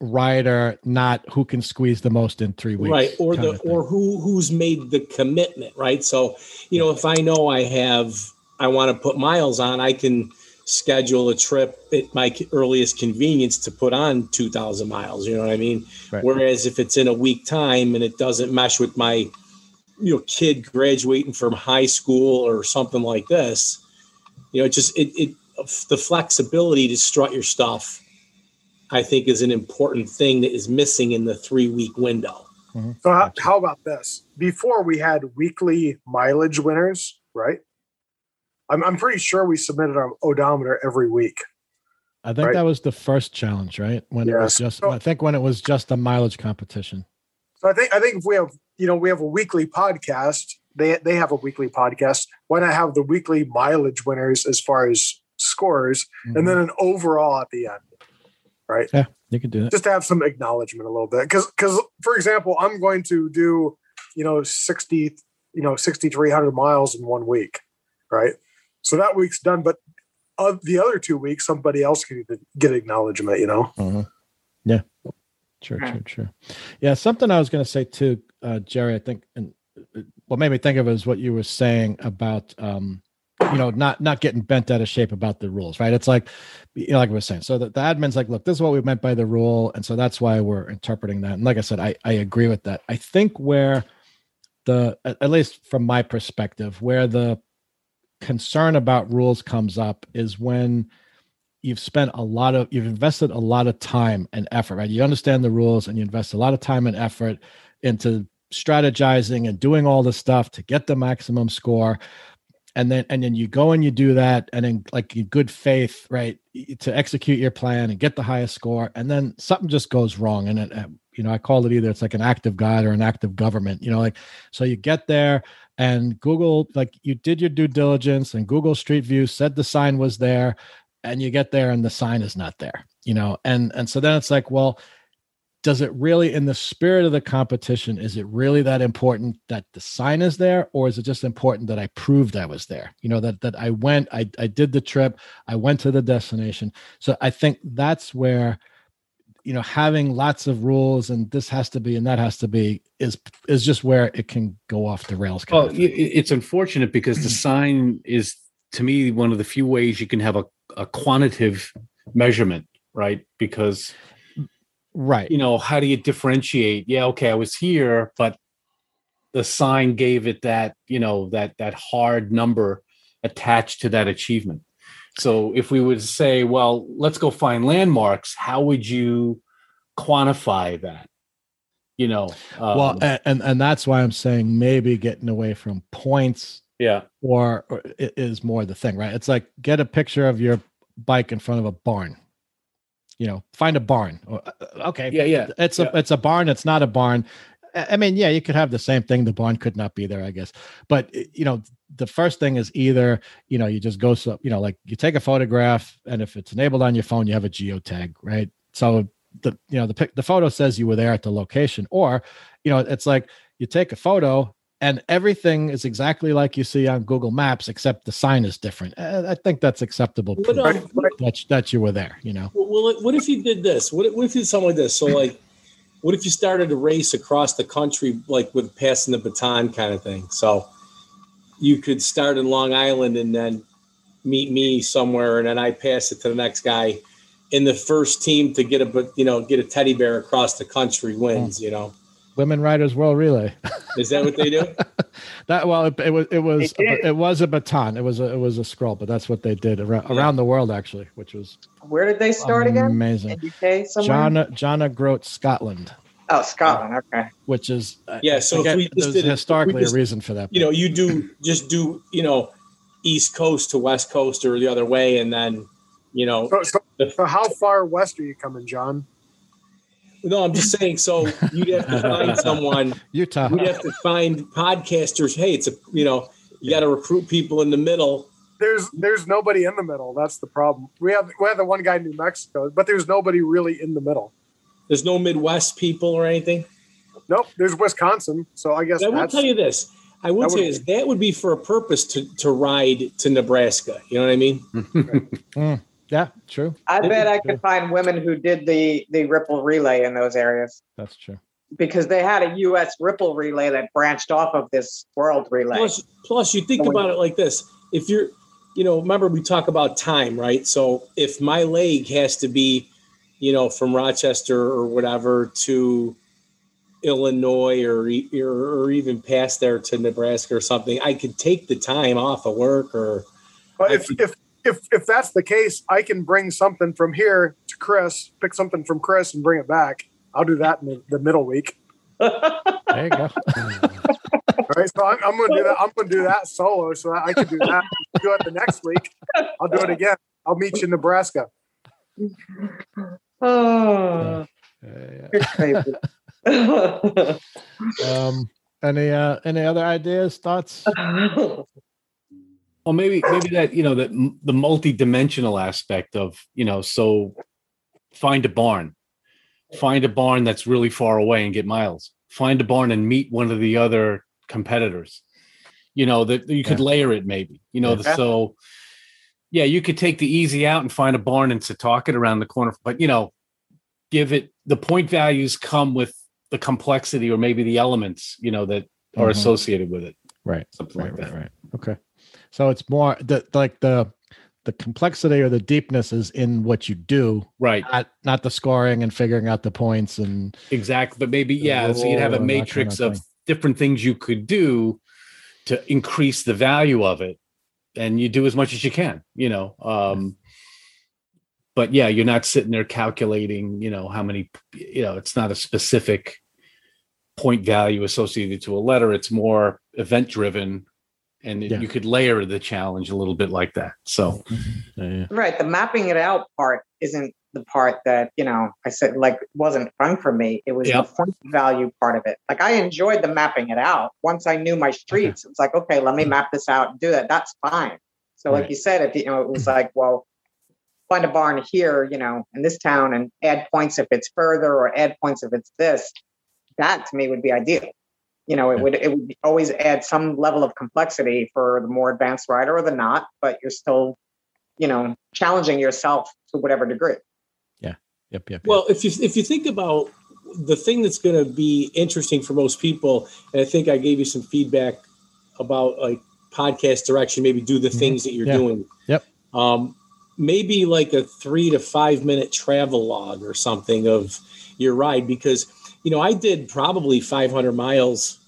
rider, not who can squeeze the most in three weeks, right or the or who who's made the commitment right? So you know if i know i have i want to put miles on i can schedule a trip at my earliest convenience to put on 2000 miles you know what i mean? Right. whereas if it's in a week time and it doesn't mesh with my you know kid graduating from high school or something like this you know it just it, it the flexibility to strut your stuff i think is an important thing that is missing in the three week window mm-hmm. So how, how about this? Before we had weekly mileage winners, right? I'm, I'm pretty sure we submitted our odometer every week. I think right. that was the first challenge, right? When it was just, So- I think when it was just a mileage competition. So I think I think if we have you know we have a weekly podcast, they they have a weekly podcast. Why not have the weekly mileage winners as far as scores, and mm-hmm. then an overall at the end, right? Yeah, you can do that. Just to have some acknowledgement a little bit, because because for example, I'm going to do you know sixty you know sixty three hundred miles in one week, right? So that week's done, but of the other two weeks, somebody else can get acknowledgement. You know. Mhm. Yeah. Sure, Yeah. sure, sure. Yeah, something I was going to say too, uh, Jerry. I think, and uh, what made me think of it is what you were saying about, um, you know, not not getting bent out of shape about the rules, right? It's like, you know, like I was saying. So the, the admin's like, look, this is what we meant by the rule, and so that's why we're interpreting that. And like I said, I I agree with that. I think where the at, least from my perspective, where the concern about rules comes up is when you've spent a lot of you've invested a lot of time and effort right you understand the rules and you invest a lot of time and effort into strategizing and doing all the stuff to get the maximum score and then and then you go and you do that and then like in good faith right to execute your plan and get the highest score and then something just goes wrong and it, um, You know, I call it either it's like an active guide or an active government. You know, like so you get there and Google like you did your due diligence and Google Street View said the sign was there, and you get there and the sign is not there. You know, and and so then it's like, well, does it really in the spirit of the competition is it really that important that the sign is there or is it just important that i proved i was there? You know that that i went i, I did the trip i went to the destination. So i think that's where you know having lots of rules and this has to be and that has to be is is just where it can go off the rails well it, it's unfortunate because the sign is to me one of the few ways you can have a, a quantitative measurement right? Because right. you know how do you differentiate? Yeah okay i was here but the sign gave it that you know that that hard number attached to that achievement. So if we would say well let's go find landmarks how would you quantify that? You know um, well and, and and that's why i'm saying maybe getting away from points yeah. or, or it is more the thing right? It's like get a picture of your bike in front of a barn you know find a barn. Uh, okay. Yeah yeah. It's a it's a barn it's not a barn. I mean yeah you could have the same thing the barn could not be there i guess. But you know the first thing is either you know you just go so you know like you take a photograph and if it's enabled on your phone you have a geotag right? So the you know the pic the photo says you were there at the location. Or you know it's like you take a photo and everything is exactly like you see on Google Maps, except the sign is different. I think that's acceptable proof um, that, that you were there. You know. Well, what if you did this? What, what if you did something like this? So, like, what if you started a race across the country, like with passing the baton kind of thing? So, you could start in Long Island and then meet me somewhere, and then I pass it to the next guy. In the first team to get a, you know, get a teddy bear across the country wins. You know Women Riders World Relay. Is that what they do? that well, it, it was it was a, it was a baton. It was a, it was a scroll, but that's what they did around, yeah. around the world actually, which was. Where did they start amazing. again? Amazing. UK somewhere. John John O'Groat, Scotland. Oh, Scotland. Okay. Which is yeah. So if we just did historically just, a reason for that. You know, you do just do you know East Coast to West Coast or the other way, and then you know. So, so, so how far west are you coming, John? No, I'm just saying. So you'd have to find someone. Utah. You'd have to find podcasters. Hey, it's a you know you got to recruit people in the middle. There's there's nobody in the middle. That's the problem. We have we have the one guy in New Mexico, but there's nobody really in the middle. There's no Midwest people or anything. Nope. There's Wisconsin. So I guess I will tell you this. I will say you this. That would be for a purpose to to ride to Nebraska. You know what I mean? mm. Yeah, true. I bet I could find women who did the the ripple relay in those areas. That's true. Because they had a U.S. ripple relay that branched off of this world relay. Plus, plus you think about it like this: if you're, you know, remember we talk about time, right? So if my leg has to be, you know, from Rochester or whatever to Illinois or, or, or even past there to Nebraska or something, I could take the time off of work or. But if, if if if that's the case, I can bring something from here to Chris, pick something from Chris, and bring it back. I'll do that in the, the middle week. There you go. All right, so I'm, I'm going to do that. I'm going to do that solo, so I can do that. Do it the next week. I'll do it again. I'll meet you in Nebraska. Oh, yeah. um, any uh, any other ideas, thoughts? Well, maybe maybe that you know that the multi-dimensional aspect of you know so find a barn, find a barn that's really far away and get miles. Find a barn and meet one of the other competitors. You know that you could yeah. layer it maybe. You know yeah. so yeah, you could take the easy out and find a barn in Setauket around the corner, but you know give it the point values come with the complexity or maybe the elements you know that are mm-hmm. associated with it. Right. Something right, like that. Right. Right. Okay. So it's more the like the the complexity or the deepness is in what you do, right? Not, not the scoring and figuring out the points and exactly. But maybe yeah, so you'd have a matrix kind of, of different things you could do to increase the value of it, and you do as much as you can, you know. Um, but yeah, you're not sitting there calculating, you know, how many, you know, it's not a specific point value associated to a letter. It's more event driven and yeah. you could layer the challenge a little bit like that. So, mm-hmm. yeah. right, the mapping it out part isn't the part that you know I said like wasn't fun for me. It was Yep. the point value part of it. Like I enjoyed the mapping it out. Once I knew my streets, it's like okay, let me mm. map this out and do that. That's fine. So like you said, if you know, it was mm-hmm. like well, find a barn here, you know, in this town, and add points if it's further, or add points if it's this. That to me would be ideal. You know, it Yeah. would it would always add some level of complexity for the more advanced rider or the not, but you're still, you know, challenging yourself to whatever degree. Yep, yep. yep. Well, if you if you think about the thing that's going to be interesting for most people, and I think I gave you some feedback about like podcast direction, maybe do the Mhm. things that you're Yeah. doing. Yep. Um, maybe like a three to five minute travel log or something of your ride, because you know I did probably 500 miles,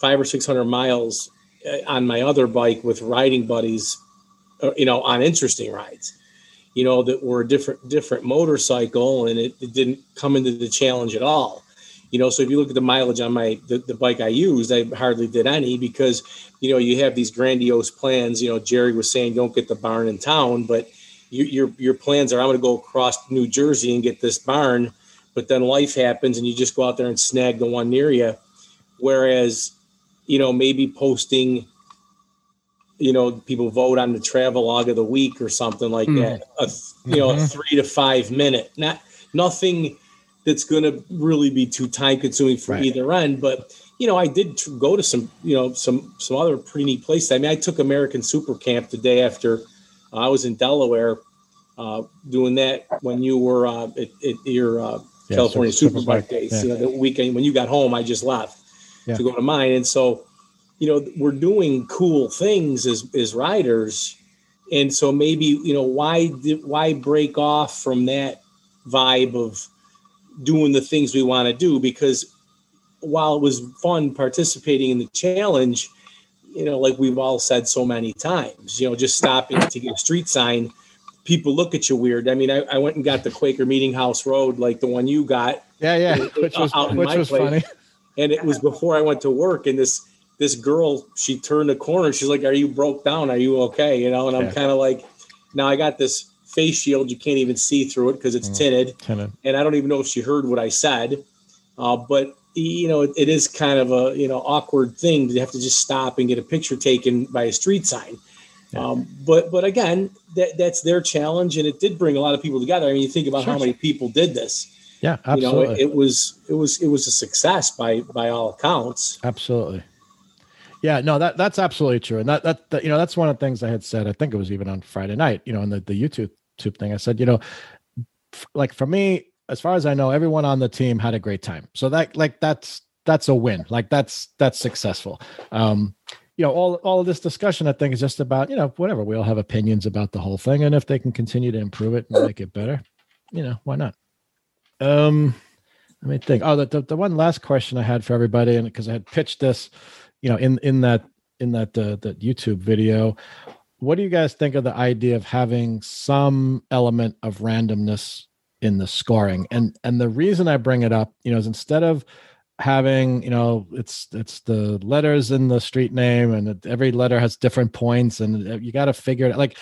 five or 600 miles uh, on my other bike with riding buddies, uh, you know, on interesting rides you know, that were a different different motorcycle and it, it didn't come into the challenge at all. You know, so if you look at the mileage on my the, the bike I used, I hardly did any because you know you have these grandiose plans. You know, Jerry was saying don't get the barn in town, but you, your your plans are I'm going to go across New Jersey and get this barn, but then life happens and you just go out there and snag the one near you. Whereas, you know, maybe posting you know, people vote on the travel log of the week or something like Mm. that. A, you know, a Mhm. three to five minute, not nothing that's going to really be too time consuming for Right. either end. But you know, I did go to some, you know, some some other pretty neat places. I mean, I took American Super Camp the day after uh, I was in Delaware uh, doing that when you were uh, at, at your uh, Yeah, California Super- Superbike Superbike, days. yeah. You know, the weekend when you got home, I just left Yeah. to go to mine, and so you know we're doing cool things as as riders, and so maybe you know why why break off from that vibe of doing the things we want to do because while it was fun participating in the challenge you know like we've all said so many times you know just stopping to get a street sign people look at you weird i mean i, I went and got the quaker meeting house road like the one you got yeah, yeah. Which was out which was place. funny. And it was before I went to work. And this this girl, she turned the corner. She's like, "Are you broke down? Are you okay?" You know. And I'm kind of like, now I got this face shield. You can't even see through it because it's Mm. tinted, Tenant. and I don't even know if she heard what I said. Uh, but you know, it, it is kind of a you know awkward thing to have to just stop and get a picture taken by a street sign. Yeah. Um, but but again, that that's their challenge, and it did bring a lot of people together. I mean, you think about Sure, how many people did this Yeah, you know absolutely. it, it was it was it was a success by by all accounts Absolutely. Yeah, no, that that's absolutely true, and that, that that you know that's one of the things I had said. I think it was even on Friday night, you know, in the the YouTube tube thing. I said, you know, f- like for me, as far as I know, everyone on the team had a great time. So that like that's that's a win. Like that's that's successful. Um, you know, all all of this discussion, I think, is just about you know whatever. We all have opinions about the whole thing, and if they can continue to improve it and make it better, you know, why not? Um, let me think. Oh, the, the, the one last question I had for everybody, and because I had pitched this, you know, in in that in that uh, that YouTube video, what do you guys think of the idea of having some element of randomness in the scoring? And and the reason I bring it up, you know, is instead of having you know it's it's the letters in the street name and every letter has different points and uh, you got to figure it like th-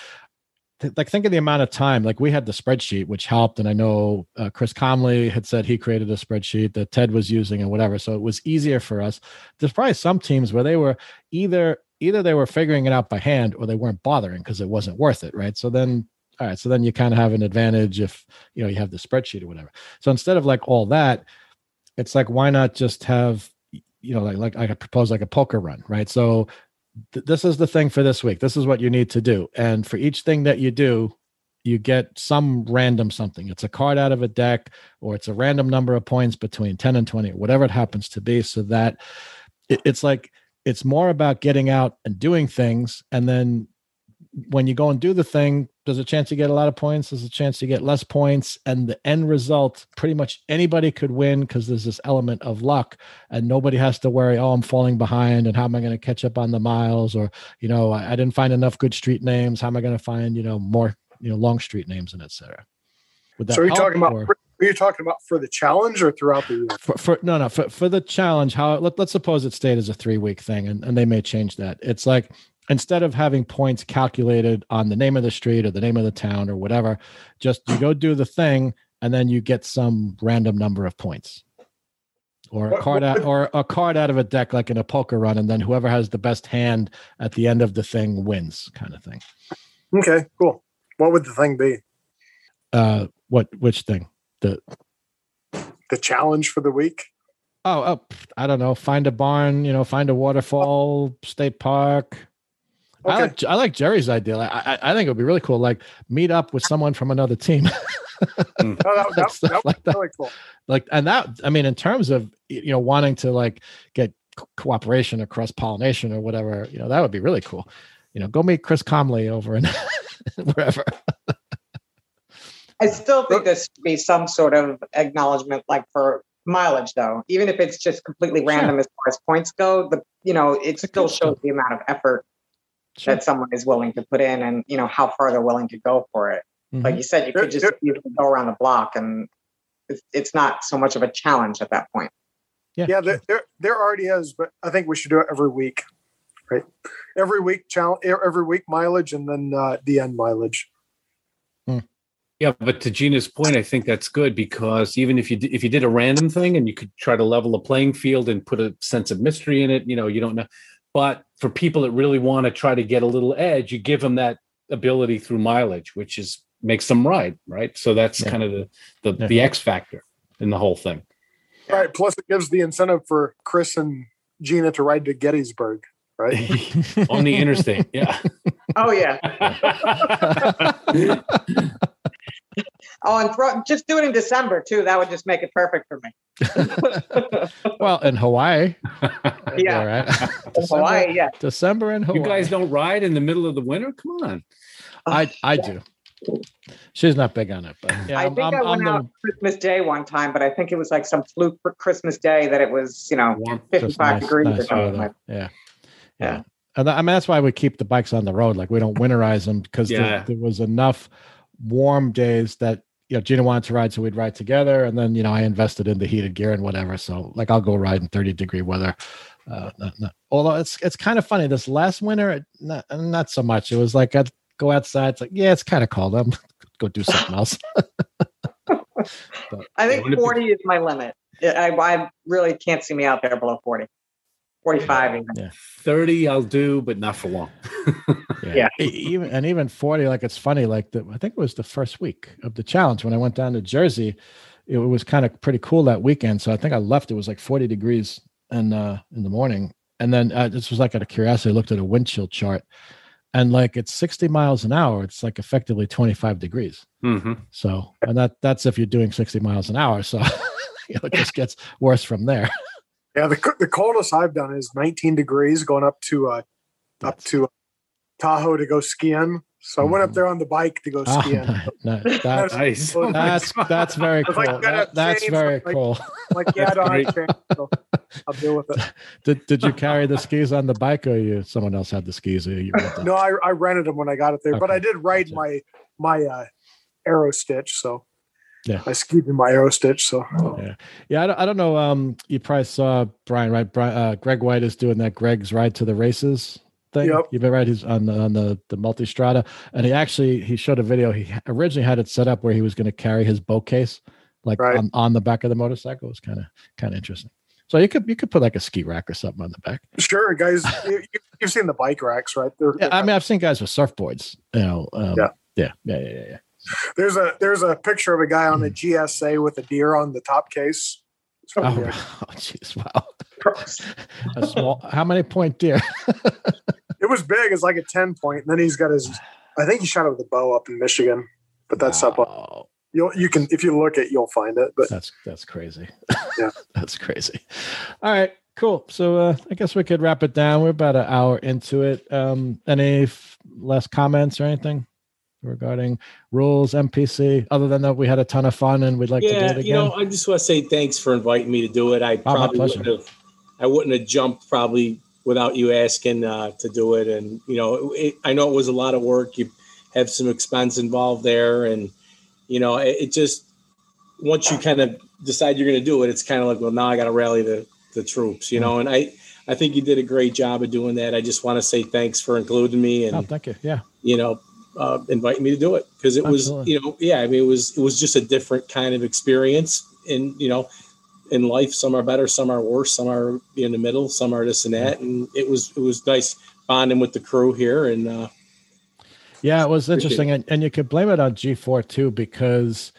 like think of the amount of time like we had the spreadsheet which helped and i know uh, chris comley had said he created a spreadsheet that ted was using and whatever so it was easier for us. There's probably some teams where they were either either they were figuring it out by hand or they weren't bothering because it wasn't worth it right? So then all right so then you kind of have an advantage if you know you have the spreadsheet or whatever. So instead of like all that it's like why not just have you know like like i propose like a poker run right? So th- this is the thing for this week. This is what you need to do. And for each thing that you do you get some random something. It's a card out of a deck or it's a random number of points between 10 and 20 whatever it happens to be so that it, it's like it's more about getting out and doing things. And then when you go and do the thing there's a chance you get a lot of points there's a chance you get less points and the end result pretty much anybody could win because there's this element of luck and nobody has to worry oh i'm falling behind and how am i going to catch up on the miles? or you know I, I didn't find enough good street names how am i going to find you know more you know long street names and etc would So are you help, talking about or- are you talking about for the challenge or throughout the year? for, for no no for, for the challenge how let, let's suppose it stayed as a three week thing and, and they may change that. It's like instead of having points calculated on the name of the street or the name of the town or whatever just you go do the thing and then you get some random number of points. Or a card out, or a card out of a deck like in a poker run, and then whoever has the best hand at the end of the thing wins, kind of thing. Okay, cool. What would the thing be? Uh, what? Which thing? The The challenge for the week? oh, oh, I don't know. Find a barn, you know, find a waterfall, state park. I like I like Jerry's idea. I, I I think it would be really cool. Like meet up with someone from another team. Mm. Oh, that, that, Stuff that, like was that. really cool. like and that i mean in terms of you know wanting to like get co- cooperation or cross pollination or whatever you know that would be really cool you know go meet chris comley over in wherever I still think there should be some sort of acknowledgement, like for mileage, though. Even if it's just completely Sure. random as far as points go, the you know it It's still shows stuff. the amount of effort Sure. that someone is willing to put in, and you know how far they're willing to go for it. Like Mhm. you said, you There- could just there- easily go around the block, and it's, it's not so much of a challenge at that point. yeah, Yeah, there, there there already is, but I think we should do it every week, right? Every week challenge, every week mileage, and then uh, the end mileage. Yeah, but to Gina's point, I think that's good because even if you d- if you did a random thing and you could try to level the playing field and put a sense of mystery in it, you know, you don't know. But for people that really want to try to get a little edge, you give them that ability through mileage, which is makes them ride, right? So that's Yeah. kind of the the, Yeah. the X factor in the whole thing. All right. Plus, it gives the incentive for Chris and Gina to ride to Gettysburg, right? On the interstate, yeah. Oh yeah. Oh, and throw, just do it in December too. That would just make it perfect for me. well in hawaii Yeah. all right december, Hawaii, yeah. december in hawaii You guys don't ride in the middle of the winter? Come on. i i oh, do she's not big on it but yeah I i'm, think I'm, i I'm went the- out Christmas Day one time, but I think it was like some fluke for Christmas Day that it was, you know, Warm. 55 nice- degrees or something. Like, yeah Yeah. yeah and I mean that's why we keep the bikes on the road. Like we don't winterize them because Yeah. there, there was enough warm days that you know Gina wanted to ride, so we'd ride together. And then you know I invested in the heated gear and whatever. So like I'll go ride in thirty degree weather. Uh, not, not, although it's it's kind of funny. This last winter, not not so much. It was like I'd go outside. It's like yeah, it's kind of cold. I'm go do something else. I think Wouldn't it be- 40 is my limit. I, I really can't see me out there below 40, 45 even. 30 I'll do, but not for long. Yeah. E- even and even 40 like it's funny like the i think it was the first week of the challenge when i went down to jersey it was kind of pretty cool that weekend so i think i left it was like 40 degrees and uh in the morning and then uh, this was like out of curiosity i looked at a wind chill chart and like it's 60 miles an hour it's like effectively 25 degrees Mhm. so and that that's if you're doing 60 miles an hour so you know, it just gets worse from there Yeah, the, the coldest I've done is 19 degrees going up to uh, up That's- to Tahoe to go skiing. So I went up Mhm. there on the bike to go Oh, skiing. no, no, that's Nice. That's that's very cool like, That- that's very like- cool like, yeah, I don't Great. have a chance, so I'll deal with it. Did did you carry the skis on the bike, or you someone else had the skis? Or you? No, I, I rented them when I got it there, but I did ride Gotcha. my my uh, Aerostich. So Yeah. I skied in my Aerostich. So Yeah, I don't, I don't know. Um, you probably saw Brian, right? Brian, uh, Greg White is doing that Greg's ride to the races thing. Yep. You've been right. He's on the on the the multistrada, and he actually he showed a video. He originally had it set up where he was going to carry his boat case like Right. on, on the back of the motorcycle. It was kind of kind of interesting. So you could you could put like a ski rack or something on the back. sure, guys, you, you've seen the bike racks, right? They're, Yeah, they're I mean I've seen guys with surfboards. You know. Um, Yeah. yeah. Yeah. Yeah. Yeah. There's a there's a picture of a guy on Hmm. the GSA with a deer on the top case. Oh, oh, jeez! Wow. A small. How many point deer? It was big. It's like a ten point. And then he's got his. I think he shot it with a bow up in Michigan, but that's up. on- You'll you can if you look at you'll find it. But That's that's crazy. Yeah. that's crazy. All right, cool. So uh, I guess we could wrap it down. We're about an hour into it. Um, any f- last comments or anything regarding rules, MPC? Other than that, we had a ton of fun and we'd like to do it again. you know, I just want to say thanks for inviting me to do it. I Oh, my probably pleasure. wouldn't have, I wouldn't have jumped probably without you asking uh, to do it. And you know, it, I know it was a lot of work. You have some expense involved there, and you know, it, it just once you kind of decide you're going to do it, it's kind of like, well, now I got to rally the the troops, you know. And I, I think you did a great job of doing that. I just want to say thanks for including me, and oh, thank you. Yeah. you know, uh, inviting me to do it. Because it Absolutely. was, you know, yeah, I mean, it was it was just a different kind of experience, and you know, in life, some are better, some are worse, some are in the middle, some are this and that, and it was it was nice bonding with the crew here, and uh, Yeah, it was interesting, and, and you could blame it on G4 too, because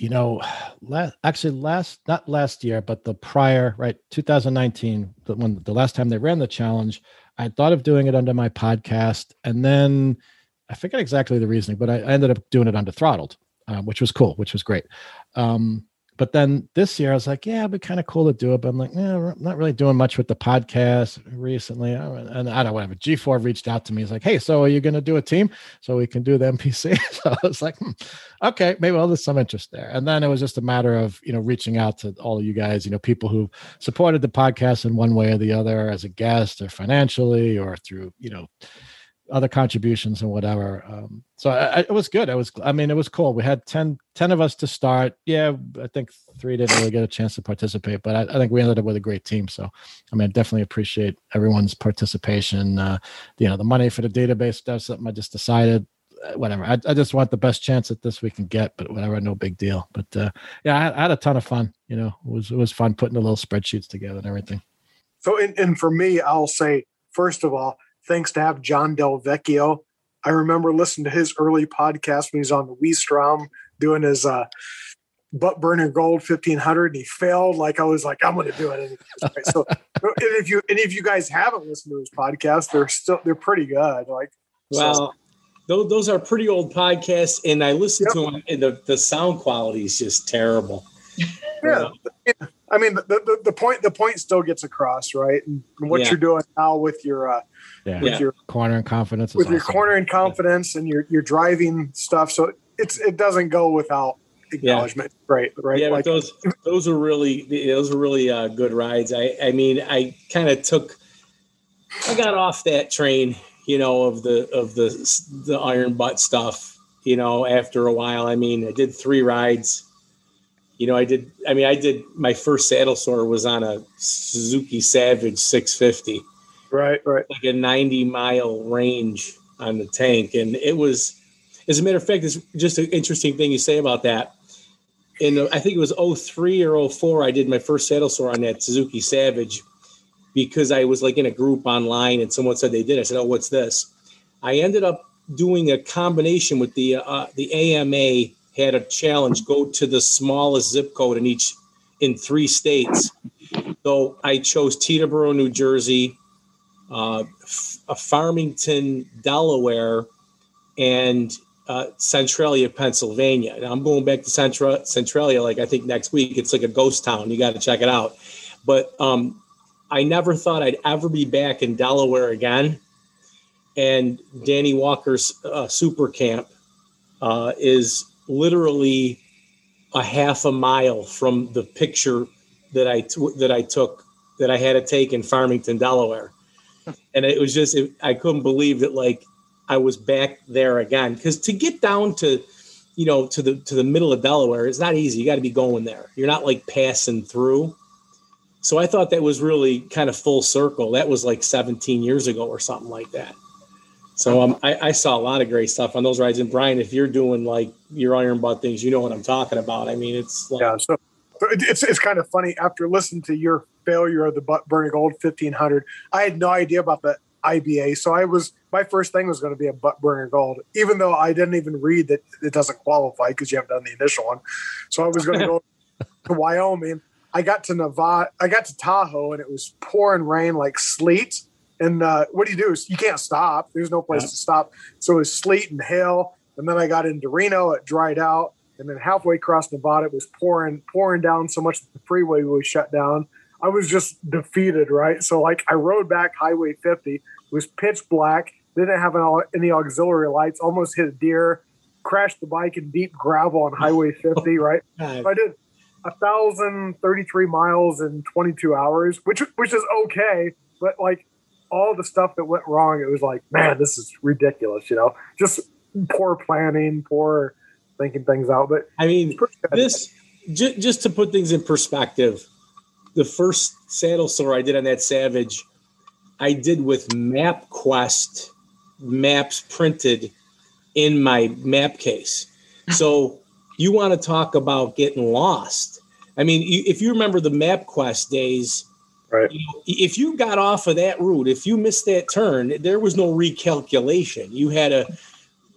you know, last actually last not last year, but the prior right 2019, the when the last time they ran the challenge, I thought of doing it under my podcast, and then I forget exactly the reasoning, but I, I ended up doing it under throttled, uh, which was cool, which was great. Um, but then this year I was like, yeah, it'd be kind of cool to do it. But I'm like, yeah, I'm not really doing much with the podcast recently. And I don't know, whatever. G4 reached out to me. He's like, hey, so are you going to do a team so we can do the MPC? so I was like, hmm, okay, maybe well, there's some interest there. And then it was just a matter of, you know, reaching out to all of you guys, you know, people who supported the podcast in one way or the other as a guest or financially or through, you know, other contributions and whatever. Um, so I, I- it was good. I was, I mean, it was cool. We had 10, 10 of us to start. Yeah, I think three didn't really get a chance to participate, but I, I think we ended up with a great team. So, I mean, I definitely appreciate everyone's participation. Uh, you know, the money for the database stuff, something I just decided. uh, Whatever. I, I just want the best chance at this we can get, but whatever, no big deal. But uh, yeah, I had, I had a ton of fun. You know, it was it was fun putting the little spreadsheets together and everything. So, and, and for me, I'll say, first of all, thanks to have John Del Vecchio. I remember listening to his early podcast when he was on the V-Strom doing his uh, Bun Burner Gold 1500 and he failed. Like, I was like, I'm going to do it. Anyways. Right? So, and if you, any of you guys haven't listened to his podcast, they're still, they're pretty good. Like, so- well, those, those are pretty old podcasts, and I listened Yep. to them, and the, the sound quality is just terrible. yeah. I mean, the, the, the point, the point still gets across, right? And what Yeah. you're doing now with your, uh, Yeah. with Yeah. your, Corner and confidence. is with your awesome. corner and confidence and your, your driving stuff. So it's, it doesn't go without acknowledgement. Right. Right. Yeah, like, but those those were really those are really uh, good rides. I I mean, I kind of took, I got off that train, you know, of the of the the iron butt stuff, you know, after a while. I mean, I did three rides. You know, I did. I mean, I did. My first saddle sore was on a Suzuki Savage 650 right. Right. like a 90 mile range on the tank. And it was, as a matter of fact, it's just an interesting thing you say about that. In the, I think it was 03 or 04, I did my first saddle sore on that Suzuki Savage because I was like in a group online and someone said they did. I said, "Oh, what's this?" I ended up doing a combination with the uh, the AMA had a challenge go to the smallest zip code in each in three states. So I chose Teterboro, New Jersey, uh, Farmington, Delaware, and uh, Centralia, Pennsylvania. And I'm going back to Centra- Centralia like I think next week. It's like a ghost town. You got to check it out. But um, I never thought I'd ever be back in Delaware again. And Danny Walker's uh, super camp uh, is literally a half a mile from the picture that I t- that I took that I had to take in Farmington, Delaware, and it was just it, I couldn't believe that like I was back there again because to get down to you know to the to the middle of Delaware it's not easy. You got to be going there. You're not like passing through. So I thought that was really kind of full circle. That was like 17 years ago or something like that. So um, I, I saw a lot of great stuff on those rides. And Brian, if you're doing like your iron butt things, you know what I'm talking about. I mean, it's like, Yeah. So, it's it's kind of funny after listening to your failure of the butt burning gold 1500. I had no idea about the IBA, so I was my first thing was going to be a Bun Burner Gold, even though I didn't even read that it doesn't qualify because you haven't done the initial one. So I was going to go to Wyoming. I got to Nevada. I got to Tahoe, and it was pouring rain like sleet. And uh, what do you do? You can't stop. There's no place Yeah. to stop. So it was sleet and hail. And then I got into Reno. It dried out. And then halfway across Nevada, it was pouring, pouring down so much that the freeway was shut down. I was just defeated, right? So like I rode back Highway 50. It was pitch black. Didn't have any auxiliary lights. Almost hit a deer. Crashed the bike in deep gravel on Highway 50. Right. God, I did a thousand thirty-three miles in 22 hours, which which is okay, but like all the stuff that went wrong, it was like, man, this is ridiculous. You know, just poor planning, poor thinking things out. But I mean, this j- just to put things in perspective the first saddle sore i did on that savage i did with mapquest maps printed in my map case. So you want to talk about getting lost. I mean, you, if you remember the MapQuest days, Right. you know, if you got off of that route, if you missed that turn, there was no recalculation. You had to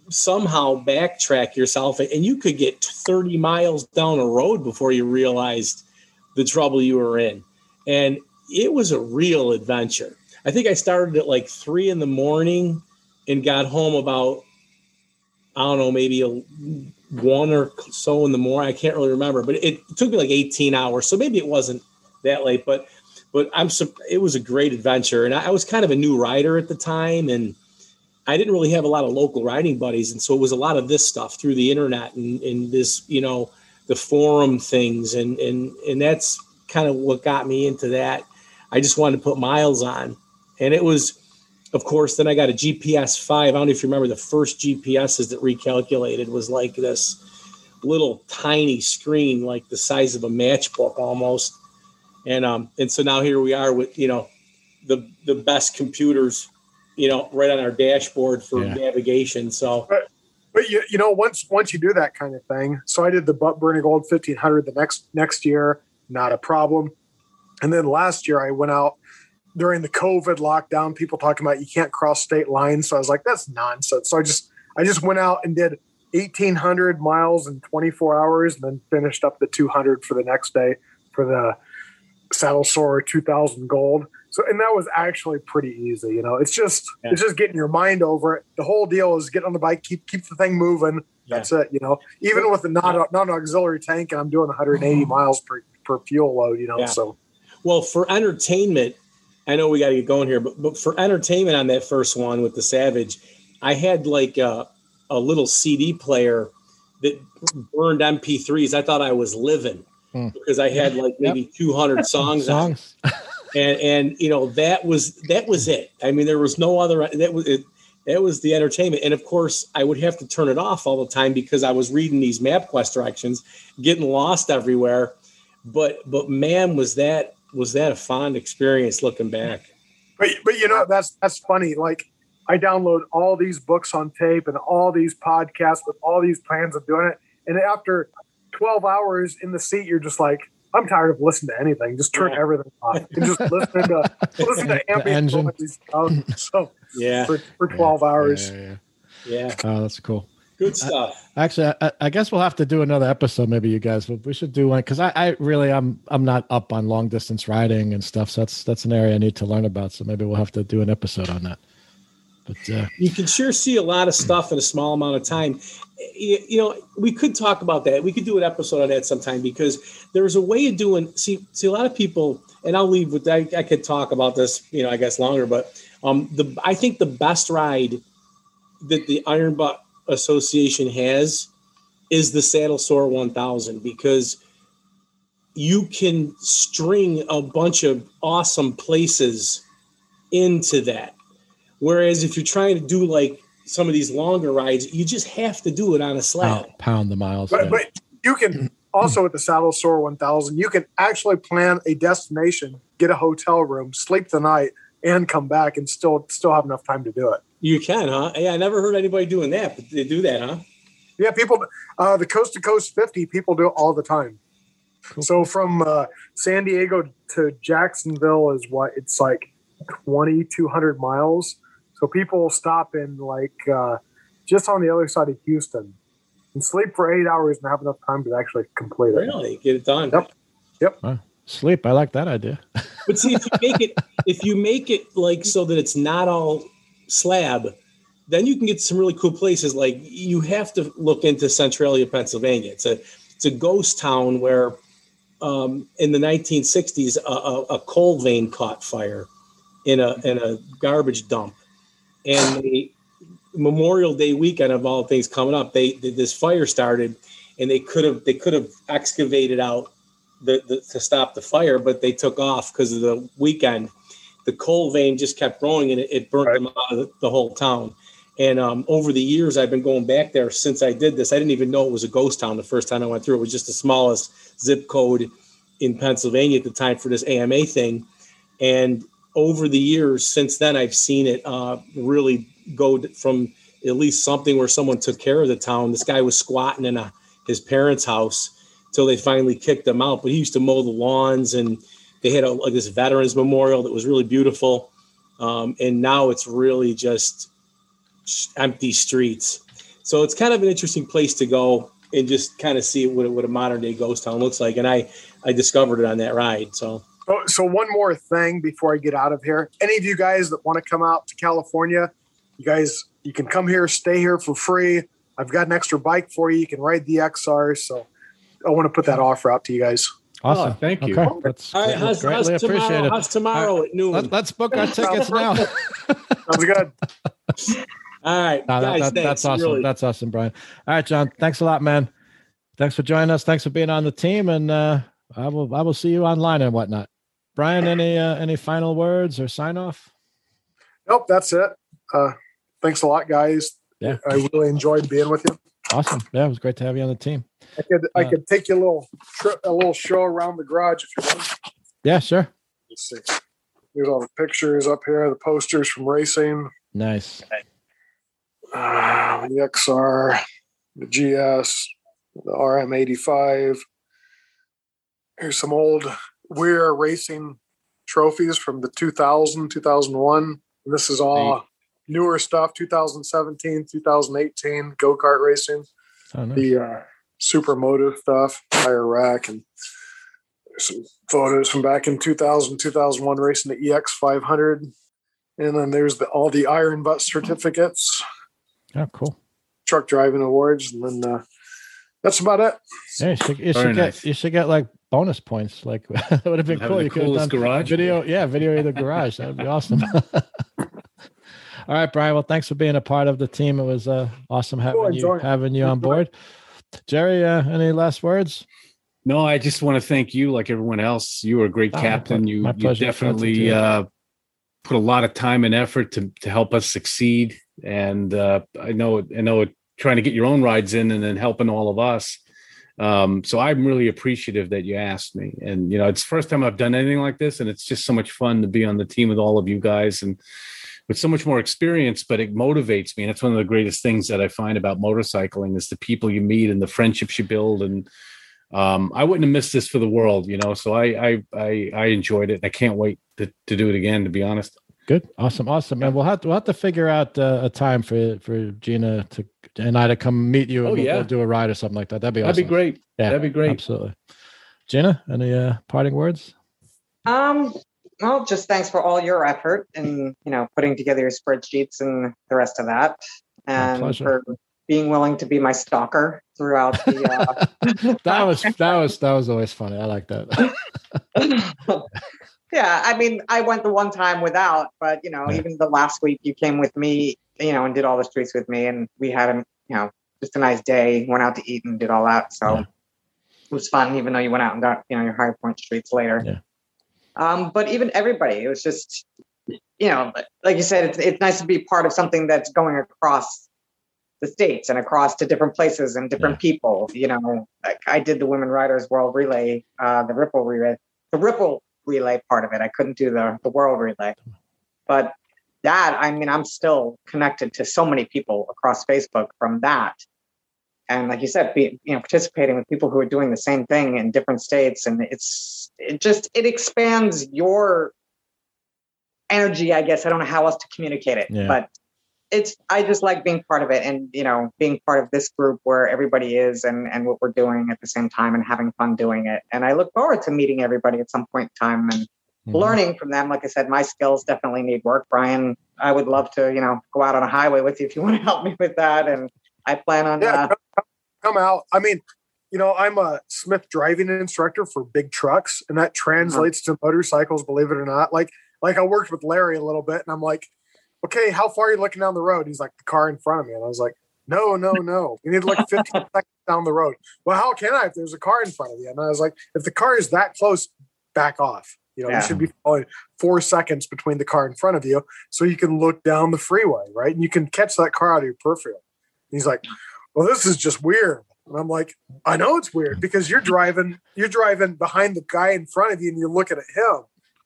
somehow backtrack yourself, and you could get 30 miles down a road before you realized the trouble you were in. And it was a real adventure. I think I started at like three in the morning and got home about, I don't know, maybe a one or so in the morning. I can't really remember, but it took me like 18 hours. So maybe it wasn't that late, but but I'm it was a great adventure, and I, I was kind of a new rider at the time, and I didn't really have a lot of local riding buddies, and so it was a lot of this stuff through the internet and, and this, you know, the forum things, and and and that's kind of what got me into that. I just wanted to put miles on, and it was, of course, then I got a GPS five. I don't know if you remember the first GPSs that recalculated was like this little tiny screen, like the size of a matchbook almost and um and so now here we are with you know the the best computers you know right on our dashboard for Yeah. navigation so But you, you know, once once you do that kind of thing, so I did the Bun Burner Gold fifteen hundred the next next year, not a problem. And then last year I went out during the COVID lockdown, people talking about you can't cross state lines. So I was like, that's nonsense. So I just I just went out and did eighteen hundred miles in twenty four hours, and then finished up the two hundred for the next day for the saddle sore two thousand gold. So and that was actually pretty easy. You know, it's just Yeah. it's just getting your mind over it. The whole deal is get on the bike, keep keep the thing moving. That's it. You know, even with the non non auxiliary tank, and I'm doing 180 miles per per fuel load. You know, Yeah. so well for entertainment i know we got to get going here but, but for entertainment on that first one with the savage i had like a, a little cd player that burned mp3s i thought i was living Hmm. because i had like maybe 200 songs on Songs. and and you know that was that was it i mean there was no other that was it that was the entertainment and of course i would have to turn it off all the time because i was reading these mapquest directions getting lost everywhere but but man was that was that a fond experience looking back but but you know that's that's funny. Like I download all these books on tape and all these podcasts with all these plans of doing it, and after 12 hours in the seat, you're just like. I'm tired of listening to anything. Just turn Yeah. everything off and just listen to listen to The ambient engine. noise. Um, so yeah for, for 12 hours. Yeah, yeah, yeah yeah. Oh, that's cool. good stuff Actually, I, I guess we'll have to do another episode. Maybe you guys, but we should do one because I, I really, I'm, I'm not up on long distance riding and stuff. So that's that's an area I need to learn about. So maybe we'll have to do an episode on that. But uh, you can sure see a lot of stuff in a small amount of time. You, know, we could talk about that. We could do an episode on that sometime because there's a way of doing. See, see, a lot of people, and I'll leave with. I, I could talk about this, you know, I guess longer, but um, the I think the best ride that the Iron Butt Association has is the Saddle Sore 1000 because you can string a bunch of awesome places into that. Whereas if you're trying to do like some of these longer rides, you just have to do it on a slab. pound, pound the miles. But, but you can also with the Saddle Sore 1000, you can actually plan a destination, get a hotel room, sleep the night, and come back and still still have enough time to do it. You can, huh? Yeah, I never heard anybody doing that, but they do that, huh? Yeah, people, uh, the coast to coast 50, people do it all the time. Cool. So from uh, San Diego to Jacksonville is what it's like 2,200 miles. So people stop in like uh, just on the other side of Houston and sleep for eight hours and have enough time to actually complete it. Really, get it done. Yep. yep sleep. I like that idea. But see, if you make it, if you make it like so that it's not all slab, then you can get some really cool places. Like you have to look into Centralia, Pennsylvania. It's a it's a ghost town where um, in the 1960s a, a, a coal vein caught fire in a in a garbage dump, and the Memorial Day weekend of all things coming up, they this fire started, and they could have they could have excavated out the, the to stop the fire, but they took off because of the weekend. The coal vein just kept growing, and it, it burnt Right. them out of the, the whole town. And um, over the years, I've been going back there since I did this. I didn't even know it was a ghost town the first time I went through. It was just the smallest zip code in Pennsylvania at the time for this AMA thing. And over the years since then, I've seen it uh, really go from at least something where someone took care of the town. This guy was squatting in a, his parents' house till they finally kicked him out. But he used to mow the lawns, and they had a, like this veterans memorial that was really beautiful. Um, and now it's really just empty streets. So it's kind of an interesting place to go and just kind of see what, what a modern day ghost town looks like. And I I discovered it on that ride. So. Oh, so one more thing before I get out of here. Any of you guys that want to come out to California, you guys, you can come here, stay here for free. I've got an extra bike for you. You can ride the XR. So I want to put that offer out to you guys. Awesome. Oh, thank you. Okay. That's, All right, that's how's, greatly how's appreciated. tomorrow, how's tomorrow at noon? Let, us book our tickets now. Sounds good. All right, No, guys, that- thanks. that's awesome. Really. That's awesome, Brian. All right, John. Thanks a lot, man. Thanks for joining us. Thanks for being on the team, and uh, I will I will see you online and whatnot. Brian, any uh, any final words or sign off? Nope, that's it. Uh, thanks a lot, guys. Yeah. I really enjoyed being with you. Awesome. Yeah, it was great to have you on the team. I could I Uh, could take you a little trip, a little show around the garage if you want. Yeah, sure. Let's see. Here's all the pictures up here, the posters from racing, Nice. uh, the XR, the GS, the RM85. Here's some old WERA racing trophies from the 2000, 2001. And this is all newer stuff 2017, 2018 go kart racing. Oh, nice. the uh, supermotive stuff, tire rack, and some photos from back in 2000, 2001 racing the EX 500. And then there's the, all the iron butt certificates, Oh, cool. truck driving awards, and then uh, that's about it. Yeah, you should, you should get nice. you should get like bonus points. Like that would have been cool. the You could have coolest done garage. video. Yeah, video in the garage. That would be awesome. All right, Brian. Well, thanks for being a part of the team. It was uh, awesome having you enjoy. having you on board. Jerry, uh, any last words? No, I just want to thank you, like everyone else. You were a great Oh, captain. ple- You, my you definitely uh, put a lot of time and effort to to help us succeed. And uh, I know, I know, trying to get your own rides in and then helping all of us. Um, so I'm really appreciative that you asked me. And you know, it's first time I've done anything like this, and it's just so much fun to be on the team with all of you guys and with so much more experience. But it motivates me, and it's one of the greatest things that I find about motorcycling is the people you meet and the friendships you build and um, I wouldn't have missed this for the world, you know. So I I I, I enjoyed it. I can't wait to, to do it again. To be honest, Good, awesome, awesome. And we'll have to we'll have to figure out uh, a time for for Gina to and I to come meet you and Oh, we'll, yeah. we'll do a ride or something like that. That'd be that'd be great. Yeah, That'd be great. Absolutely. Gina, any uh, parting words? Um, well, just thanks for all your effort in you know putting together your spreadsheets and the rest of that, and for being willing to be my stalker throughout the. Uh, That was that was that was always funny. I like that. yeah, I mean, I went the one time without, but you know, Yeah. even the last week you came with me, you know, and did all the streets with me, and we had a you know just a nice day. Went out to eat and did all that, so Yeah. it was fun. Even though you went out and got you know your high point streets later. Yeah. Um, but even everybody, it was just you know, like you said, it's it's nice to be part of something that's going across the states and across to different places and different people. You know, like I did the Women Riders World Relay, uh, the Ripple Relay, the Ripple Relay part of it. I couldn't do the the World Relay, but that I mean, I'm still connected to so many people across Facebook from that. And like you said, be, you know, participating with people who are doing the same thing in different states, and it's it just it expands your energy. I guess I don't know how else to communicate it, Yeah. but it's I just like being part of it and you know being part of this group where everybody is and and what we're doing at the same time and having fun doing it. And I look forward to meeting everybody at some point in time and Mhm. learning from them. Like I said, my skills definitely need work. Brian, I would love to you know go out on a highway with you if you want to help me with that. And I plan on Yeah, uh, come, come out. I mean, you know, I'm a Smith driving instructor for big trucks, and that translates to motorcycles. Believe it or not, like like I worked with Larry a little bit, and I'm like, okay, how far are you looking down the road? He's like, the car in front of me, and I was like, no, no, no, you need to look 15 seconds down the road. Well, how can I if there's a car in front of you? And I was like, if the car is that close, back off. You know, Yeah. you should be following four seconds between the car in front of you, so you can look down the freeway, right? And you can catch that car out of your peripheral. He's like, well, this is just weird. And I'm like, I know it's weird because you're driving, you're driving behind the guy in front of you and you're looking at him.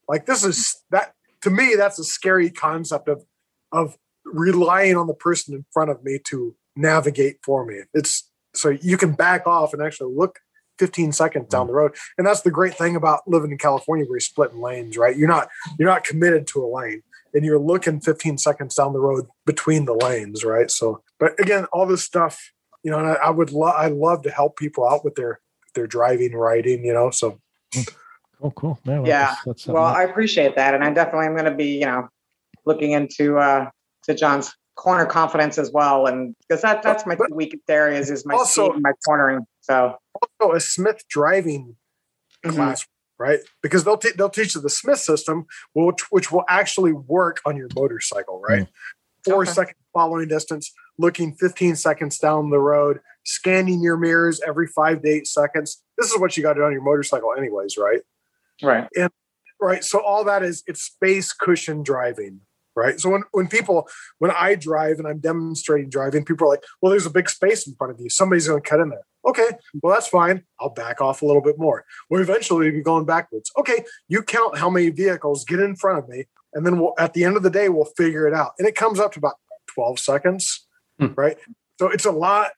Like this is that to me, that's a scary concept of of relying on the person in front of me to navigate for me. It's so you can back off and actually look 15 seconds down mm. the road. And that's the great thing about living in California where you're splitting lanes, right? You're not you're not committed to a lane and you're looking 15 seconds down the road between the lanes, right? So but again, all this stuff, you know, and I, I would love I love to help people out with their their driving, riding, you know. So mm. oh, Cool, cool. Man, well, Yeah. that's- that's Well, I appreciate that, and I definitely am going to be, you know, looking into uh to John's corner confidence as well, and because that that's my But- weakest areas is my Also- speed my cornering. So also a Smith driving mhm. class, right? Because they'll te- they'll teach you the Smith system, which which will actually work on your motorcycle, right? Four Okay. second following distance, looking 15 seconds down the road, scanning your mirrors every five to eight seconds. This is what you got to do on your motorcycle, anyways, right? right, And Right. So all that is it's space cushion driving. Right. So when, when people when I drive and I'm demonstrating driving, people are like, well, there's a big space in front of you. Somebody's gonna cut in there. Okay, well, that's fine. I'll back off a little bit more. We'll eventually be going backwards. Okay, you count how many vehicles get in front of me, and then we'll at the end of the day, we'll figure it out. And it comes up to about 12 seconds. Hmm. Right. So it's a lot,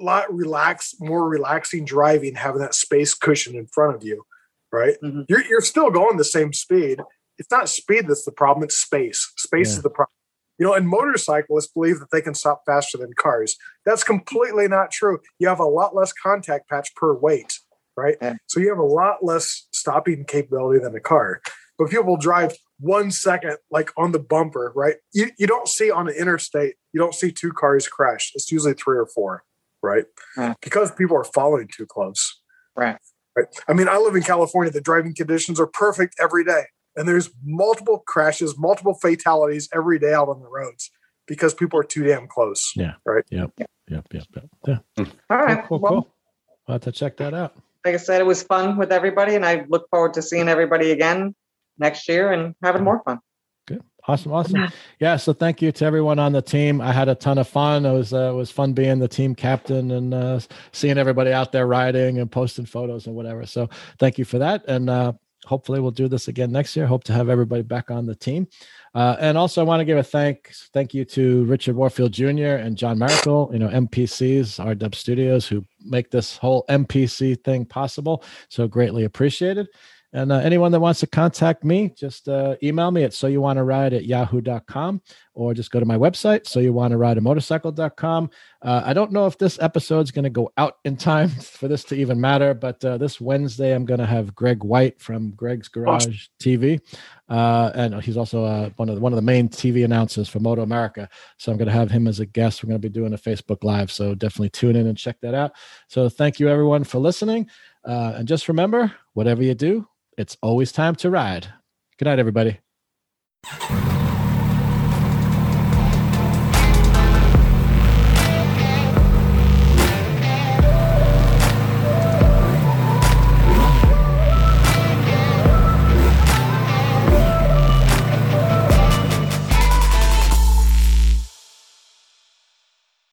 lot relaxed, more relaxing driving, having that space cushion in front of you. Right. Mhm. You're you're still going the same speed. It's not speed that's the problem, it's space. Space Yeah. is the problem. You know, and motorcyclists believe that they can stop faster than cars. That's completely not true. You have a lot less contact patch per weight, right? Yeah. So you have a lot less stopping capability than a car. But people drive one second, like on the bumper, right? You, you don't see on the interstate, you don't see two cars crash. It's usually three or four, right? Yeah. Because people are following too close. Right. Right. I mean, I live in California. The driving conditions are perfect every day. And there's multiple crashes, multiple fatalities every day out on the roads because people are too damn close. Yeah. Right. Yep, yep, yep. Yeah. all right. Cool, cool, well, cool. I'll have to check that out. like I said, it was fun with everybody, and I look forward to seeing everybody again next year and having more fun. Good. Awesome. Awesome. Yeah. So thank you to everyone on the team. I had a ton of fun. It was, uh, it was fun being the team captain and uh, seeing everybody out there riding and posting photos and whatever. So thank you for that. And uh, hopefully we'll do this again next year. Hope to have everybody back on the team. Uh, and also I want to give a thanks, thank you to Richard Warfield Jr. and John Miracle, you know, MPCs, RW Studios, who make this whole MPC thing possible. So greatly appreciated. And uh, anyone that wants to contact me, just uh, email me at so you want to ride at yahoo.com or just go to my website, so you want to ride a motorcycle.com. Uh, I don't know if this episode's going to go out in time for this to even matter, but uh, this Wednesday I'm going to have Greg White from Greg's Garage TV. Uh, and he's also uh, one of the, one of the main TV announcers for Moto America. So I'm going to have him as a guest. We're going to be doing a Facebook Live, so definitely tune in and check that out. So thank you everyone for listening, uh, and just remember, whatever you do, it's always time to ride. Good night, everybody.